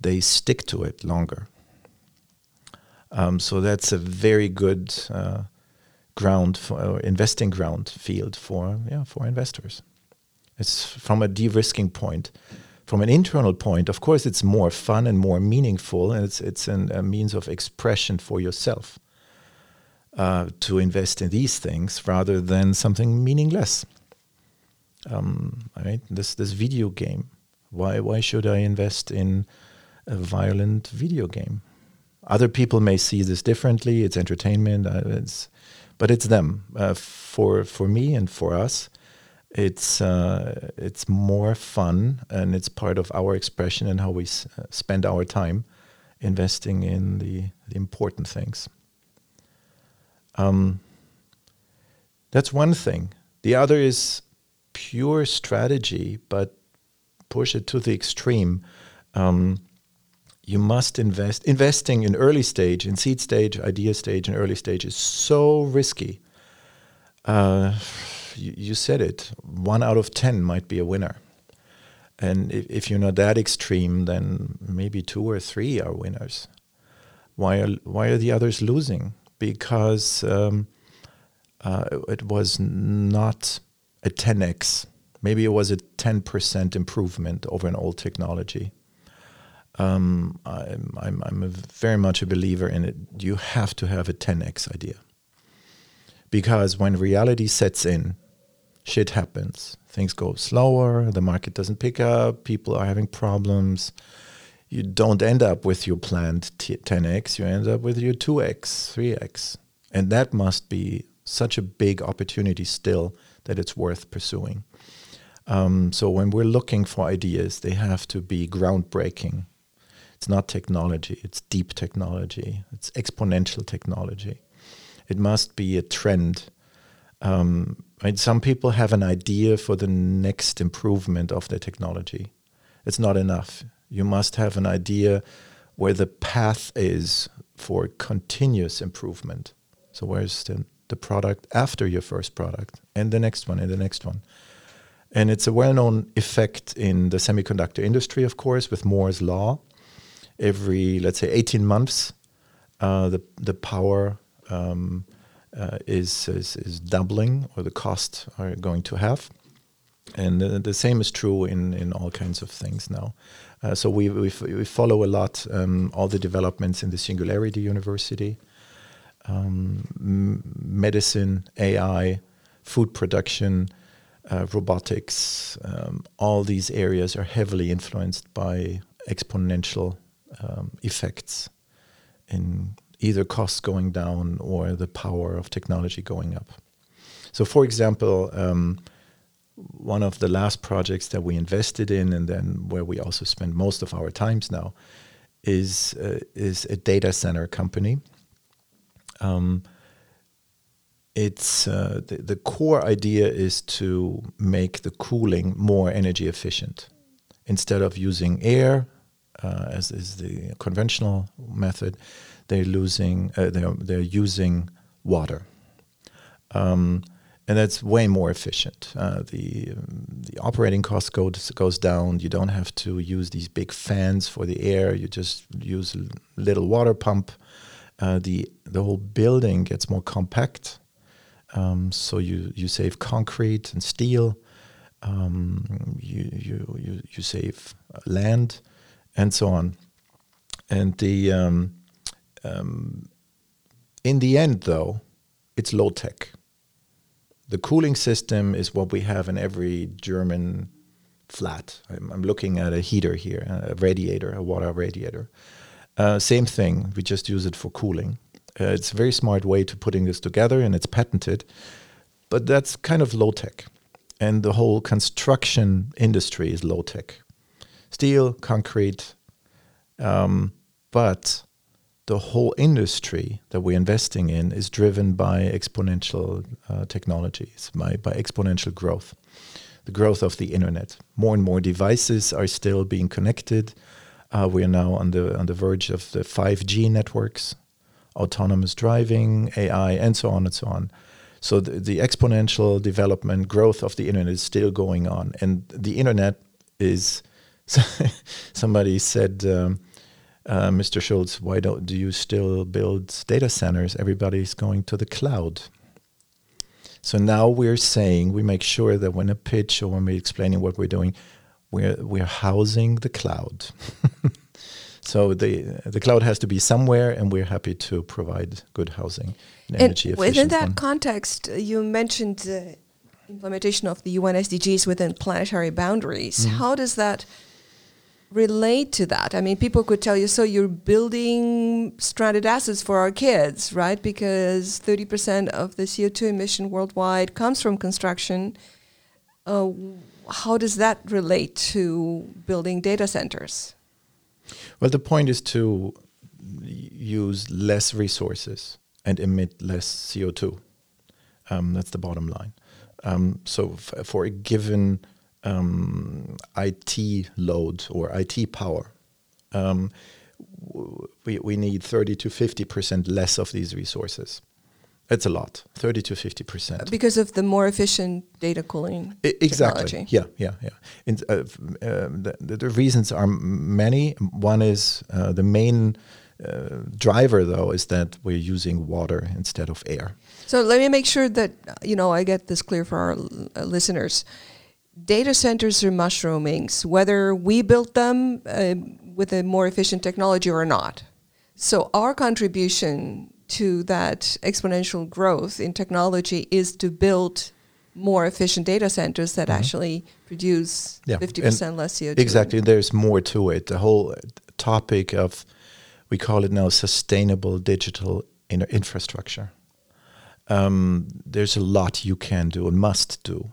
They stick to it longer. Um, so that's a very good uh, ground for uh, investing ground field for yeah for investors. It's from a de-risking point from an internal point, of course, it's more fun and more meaningful, and it's it's an, a means of expression for yourself uh, to invest in these things rather than something meaningless. Um, right? This this video game. Why why should I invest in a violent video game? Other people may see this differently. It's entertainment. Uh, it's, but it's them. Uh, for for me and for us, it's uh, it's more fun and it's part of our expression and how we s- uh, spend our time investing in the, the important things. Um, that's one thing. The other is pure strategy, but push it to the extreme. Um, you must invest. Investing in early stage, in seed stage, idea stage, and early stage is so risky. Uh, you, you said it. One out of ten might be a winner. And if, if, you're not that extreme, then maybe two or three are winners. Why are why are the others losing? Because um, uh, it was not a 10x. Maybe it was a 10% improvement over an old technology. Um, I'm, I'm, I'm very much a believer in it. You have to have a 10x idea. Because when reality sets in, shit happens. Things go slower, the market doesn't pick up, people are having problems. You don't end up with your planned 10x, you end up with your 2x, 3x. And that must be such a big opportunity still that it's worth pursuing. Um, so when we're looking for ideas, they have to be groundbreaking. It's not technology, it's deep technology, it's exponential technology. It must be a trend. Um, some people have an idea for the next improvement of their technology. It's not enough. You must have an idea where the path is for continuous improvement. So where's the the product after your first product and the next one and the next one. And it's a well known effect in the semiconductor industry, of course, with Moore's Law. Every, let's say, 18 months, uh, the, the power um, uh, is, is, is, doubling or the cost are going to have. And uh, the same is true in, in all kinds of things now. Uh, so we, we, we, follow a lot um, all the developments in the Singularity University um, medicine, AI, food production, uh, robotics, um, all these areas are heavily influenced by exponential um, effects in either costs going down or the power of technology going up. So, for example, um, one of the last projects that we invested in, and then where we also spend most of our times now, is uh, is a data center company um, it's uh, the, the core idea is to make the cooling more energy efficient instead of using air uh, as is the conventional method they're losing uh, they're, they're using water um, and that's way more efficient. Uh, the the operating cost goes goes down. You don't have to use these big fans for the air. You just use a little water pump uh, the the whole building gets more compact. Um, so you you save concrete and steel. Um, you, you you you save land, and so on. And the um, um in the end, though, it's low tech. The cooling system is what we have in every German flat. I'm, I'm looking at a heater here, a radiator, a water radiator. Uh, same thing, we just use it for cooling. Uh, it's a very smart way to putting this together and it's patented, but that's kind of low tech. And the whole construction industry is low tech. Steel, concrete, um, but the whole industry that we're investing in is driven by exponential uh, technologies, by, by exponential growth, the growth of the internet. More and more devices are still being connected. Uh, we are now on the on the verge of the 5G networks, autonomous driving, AI, and so on and so on. So the, the exponential development growth of the internet is still going on, and the internet is. *laughs* somebody said, um, uh, Mr. Schulz, why don't do you still build data centers? Everybody's going to the cloud. So now we're saying we make sure that when a pitch or when we're explaining what we're doing, we're we're housing the cloud. *laughs* so the the cloud has to be somewhere, and we're happy to provide good housing and, and energy Within that one. context, you mentioned the implementation of the UN SDGs within planetary boundaries. Mm-hmm. How does that relate to that? I mean, people could tell you, so you're building stranded assets for our kids, right? Because 30% of the CO2 emission worldwide comes from construction. Uh, how does that relate to building data centers? Well, the point is to use less resources and emit less CO2. Um, that's the bottom line. Um, so, for a given um, IT load or IT power, um, we, we need 30 to 50% less of these resources. It's a lot, 30 to 50 percent. Because of the more efficient data cooling I, exactly. Technology. Yeah, yeah, yeah. In, uh, uh, the, the, reasons are many. One is uh, the main uh, driver, though, is that we're using water instead of air. So let me make sure that you know I get this clear for our uh, listeners. Data centers are mushrooming, whether we built them uh, with a more efficient technology or not. So our contribution to that exponential growth in technology is to build more efficient data centers that mm-hmm. actually produce yeah. 50% and less CO2. Exactly. There's more to it. The whole topic of, we call it now sustainable digital in- infrastructure. Um, there's a lot you can do and must do.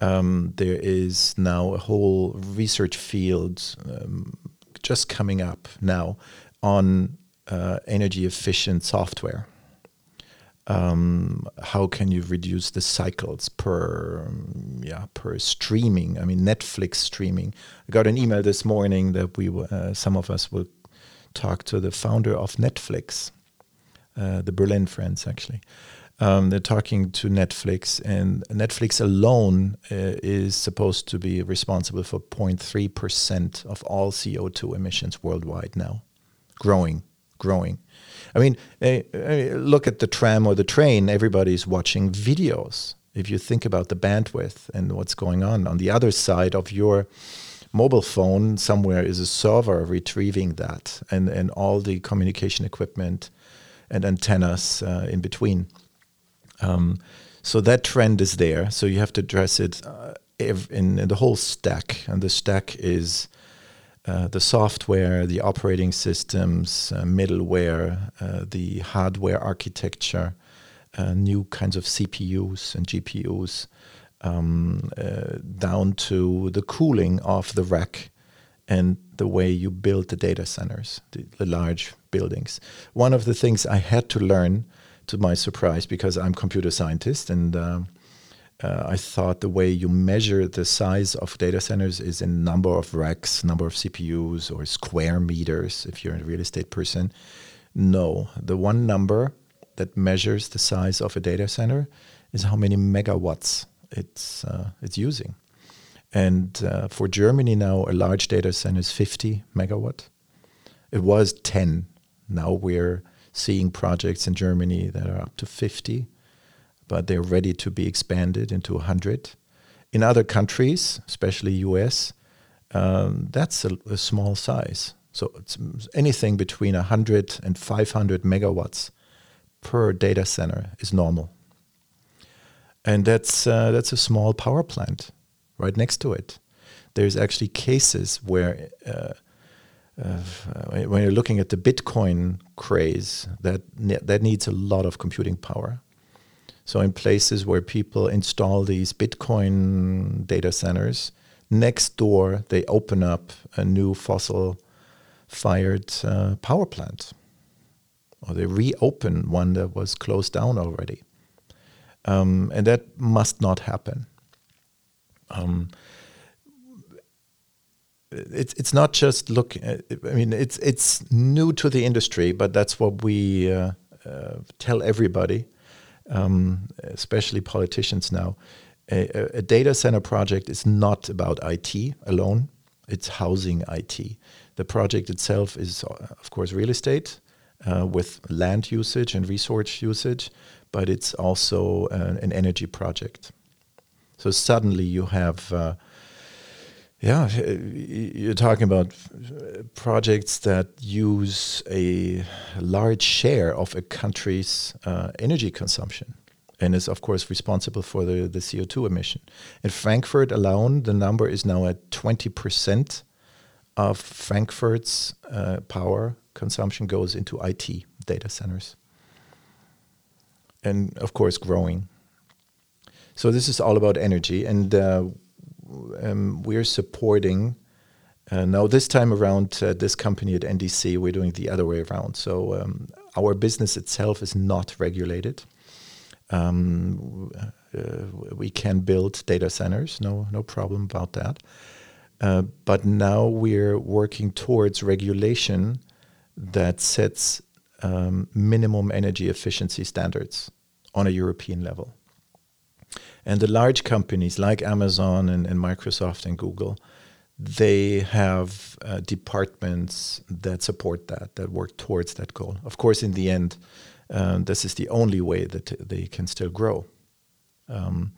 Um, there is now a whole research field um, just coming up now on uh, energy efficient software. Um, how can you reduce the cycles per um, yeah per streaming? I mean Netflix streaming. I got an email this morning that we uh, some of us will talk to the founder of Netflix, uh, the Berlin friends actually. Um, they're talking to Netflix, and Netflix alone uh, is supposed to be responsible for 0.3 percent of all CO2 emissions worldwide now, growing growing. I mean, uh, look at the tram or the train, everybody's watching videos. If you think about the bandwidth and what's going on, on the other side of your mobile phone, somewhere is a server retrieving that and, and all the communication equipment and antennas uh, in between. Um, so that trend is there. So you have to address it uh, in, in, the whole stack. And the stack is uh, the software, the operating systems, uh, middleware, uh, the hardware architecture, uh, new kinds of CPUs and GPUs, um, uh, down to the cooling of the rack and the way you build the data centers, the, the large buildings. One of the things I had to learn, to my surprise, because I'm computer scientist and um, uh, I thought the way you measure the size of data centers is in number of racks, number of CPUs, or square meters if you're a real estate person. No, the one number that measures the size of a data center is how many megawatts it's uh, it's using. And uh, for Germany now, a large data center is 50 megawatt. It was 10. Now we're seeing projects in Germany that are up to 50 but they're ready to be expanded into 100. In other countries, especially US, um, that's a, a, small size. So it's anything between 100 and 500 megawatts per data center is normal. And that's, uh, that's a small power plant right next to it. There's actually cases where uh, when you're looking at the Bitcoin craze, that ne- that needs a lot of computing power. So in places where people install these Bitcoin data centers, next door they open up a new fossil fired uh, power plant. Or they reopen one that was closed down already. Um, and that must not happen. Um, it's it's not just look. Uh, I mean, it's it's new to the industry, but that's what we uh, uh, tell everybody um, especially politicians now. A, a, data center project is not about IT alone, it's housing IT. The project itself is, uh, of course, real estate uh, with land usage and resource usage, but it's also uh, an energy project. So suddenly you have uh, yeah, you're talking about projects that use a large share of a country's uh, energy consumption and is, of course, responsible for the, the CO2 emission. In Frankfurt alone, the number is now at 20% of Frankfurt's uh, power consumption goes into IT data centers. And, of course, growing. So, this is all about energy. And uh, um, we're supporting. Uh, now, this time around, uh, this company at NDC, we're doing the other way around. So, um, our business itself is not regulated. Um, uh, we can build data centers, no, no problem about that. Uh, but now we're working towards regulation that sets um, minimum energy efficiency standards on a European level. And the large companies like Amazon and, and Microsoft and Google, they have uh, departments that support that, that work towards that goal. Of course, in the end, um, this is the only way that they can still grow. Um,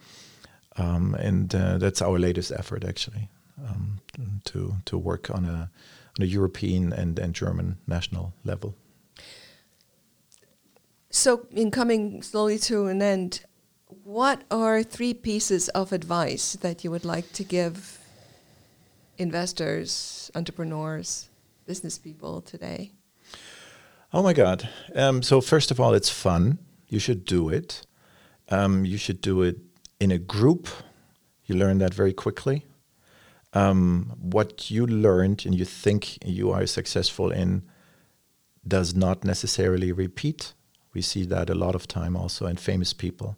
um, and uh, that's our latest effort, actually, um, to to work on a on a European and, and German national level. So, in coming slowly to an end, what are three pieces of advice that you would like to give investors, entrepreneurs, business people today? Oh my God. Um, so, first of all, it's fun. You should do it. Um, you should do it in a group. You learn that very quickly. Um, what you learned and you think you are successful in does not necessarily repeat. We see that a lot of time also in famous people.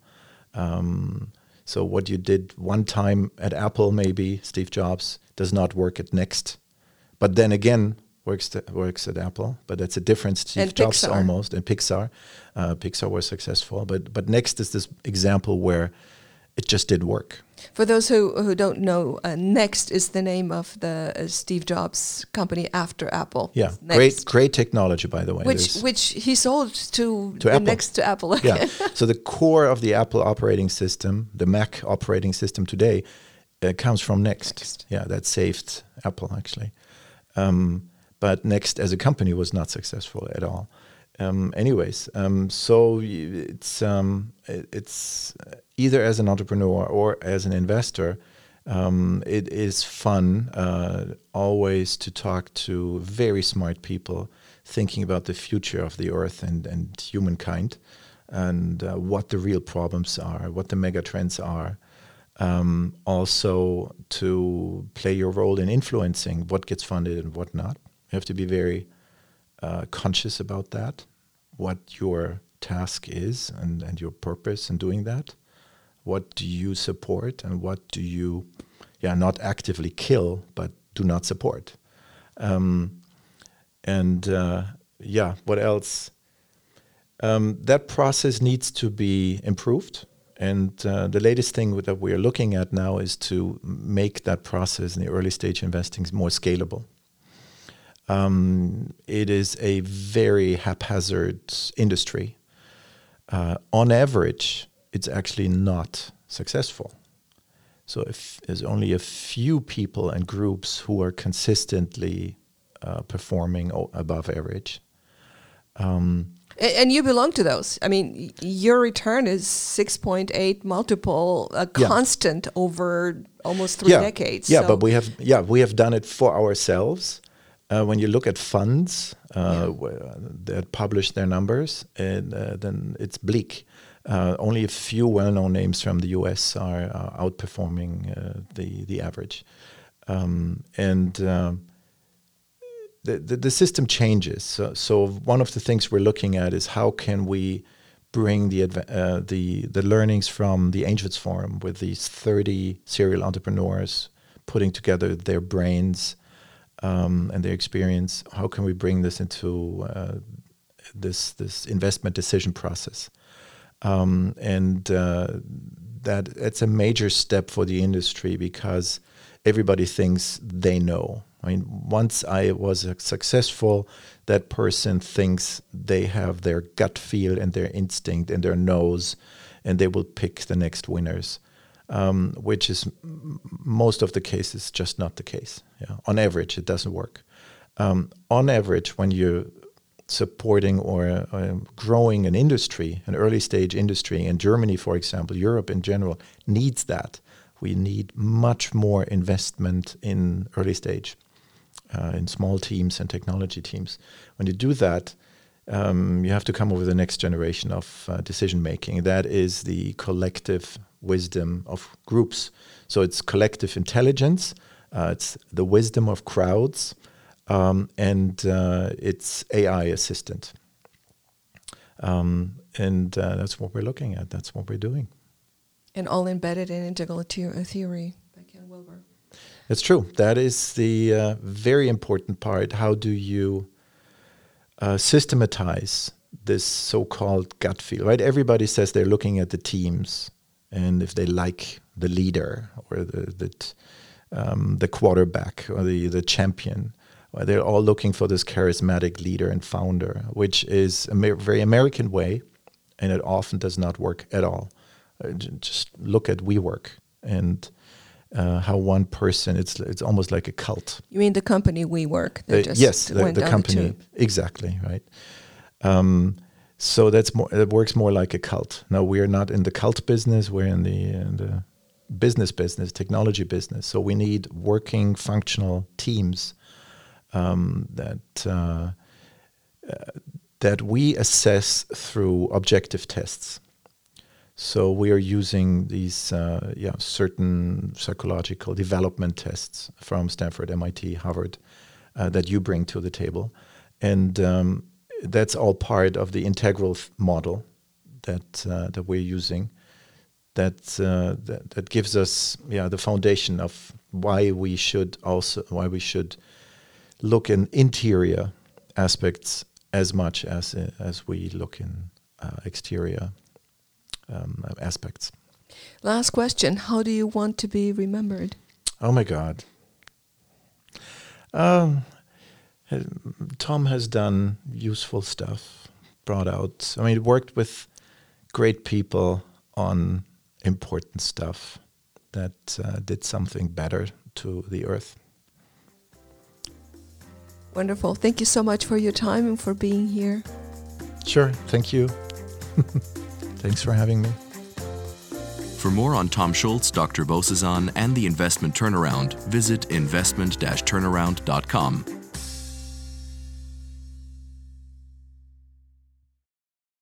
Um, so what you did one time at Apple, maybe Steve Jobs, does not work at Next. But then again, works works at Apple. But that's a different Steve and Jobs Pixar. almost. And Pixar, uh, Pixar was successful. But but Next is this example where it just did work. For those who, who don't know, uh, Next is the name of the uh, Steve Jobs company after Apple. Yeah, Next. great great technology by the way. Which There's- which he sold to, To Apple. Next to Apple. yeah. *laughs* So the core of the Apple operating system, the Mac operating system today, uh, comes from Next. Next. Yeah, that saved Apple actually. Um, but Next as a company was not successful at all. Um, anyways, um, so it's um, it's either as an entrepreneur or as an investor. Um, it is fun uh, always to talk to very smart people thinking about the future of the earth and, and humankind and uh, what the real problems are, what the mega trends are. Um, also, to play your role in influencing what gets funded and what not. You have to be very uh, conscious about that, what your task is and, and your purpose in doing that. What do you support and what do you, yeah, not actively kill, but do not support? Um, and uh, yeah, what else? Um, that process needs to be improved. And uh, the latest thing that we are looking at now is to make that process in the early stage investing more scalable. Um, it is a very haphazard industry. Uh, on average, it's actually not successful. So if there's only a few people and groups who are consistently uh, performing o- above average. Um, A- And you belong to those. I mean, y- your return is 6.8 multiple, a Yeah. constant over almost three yeah, decades. Yeah, so- but we have yeah we have done it for ourselves. Uh, when you look at funds uh, wh- that publish their numbers, and uh, then it's bleak. Uh, only a few well-known names from the U.S. are uh, outperforming uh, the the average, um, and. Um, the, the, the system changes. So, so one of the things we're looking at is how can we bring the uh, the the learnings from the Angels Forum with these 30 serial entrepreneurs putting together their brains um, and their experience. How can we bring this into uh, this this investment decision process? Um, and uh, that it's a major step for the industry because everybody thinks they know. I mean, once I was successful, that person thinks they have their gut feel and their instinct and their nose, and they will pick the next winners, um, which is most of the cases just not the case. Yeah. On average, it doesn't work. Um, on average, when you're supporting or uh, growing an industry, an early stage industry in Germany, for example, Europe in general needs that. We need much more investment in early stage, uh, in small teams and technology teams. When you do that, um, you have to come over the next generation of uh, decision making. That is the collective wisdom of groups. So it's collective intelligence, uh, it's the wisdom of crowds, um, and uh, it's AI assistant. Um, and uh, that's what we're looking at. That's what we're doing. and all embedded in integral the- theory by Ken Wilber. It's true. That is the uh, very important part. How do you uh, systematize this so-called gut feel, right? Everybody says they're looking at the teams and if they like the leader or the the, um, the quarterback or the the champion, they're all looking for this charismatic leader and founder, which is a very American way, and it often does not work at all. Uh, just look at WeWork and uh, how one person it's it's almost like a cult. You mean the company WeWork? Uh, yes, the, the company the exactly right. Um, so that's more. It works more like a cult. Now we're not in the cult business. We're in the, in the business business, technology business. So we need working, functional teams um, that uh, uh, that we assess through objective tests. So we are using these uh, yeah certain psychological development tests from Stanford, MIT, Harvard uh, that you bring to the table, and um, that's all part of the integral model that uh, that we're using. That, uh, that that gives us yeah the foundation of why we should also why we should look in interior aspects as much as uh, as we look in uh, exterior um, aspects. Last question: How do you want to be remembered? Oh my God. Um, Tom has done useful stuff, brought out, I mean, worked with great people on important stuff that uh, did something better to the earth. Wonderful. Thank you so much for your time and for being here. Sure. Thank you. *laughs* Thanks for having me. For more on Tom Schulz, Dr. Bozesan, and the investment turnaround, visit investment turnaround.com.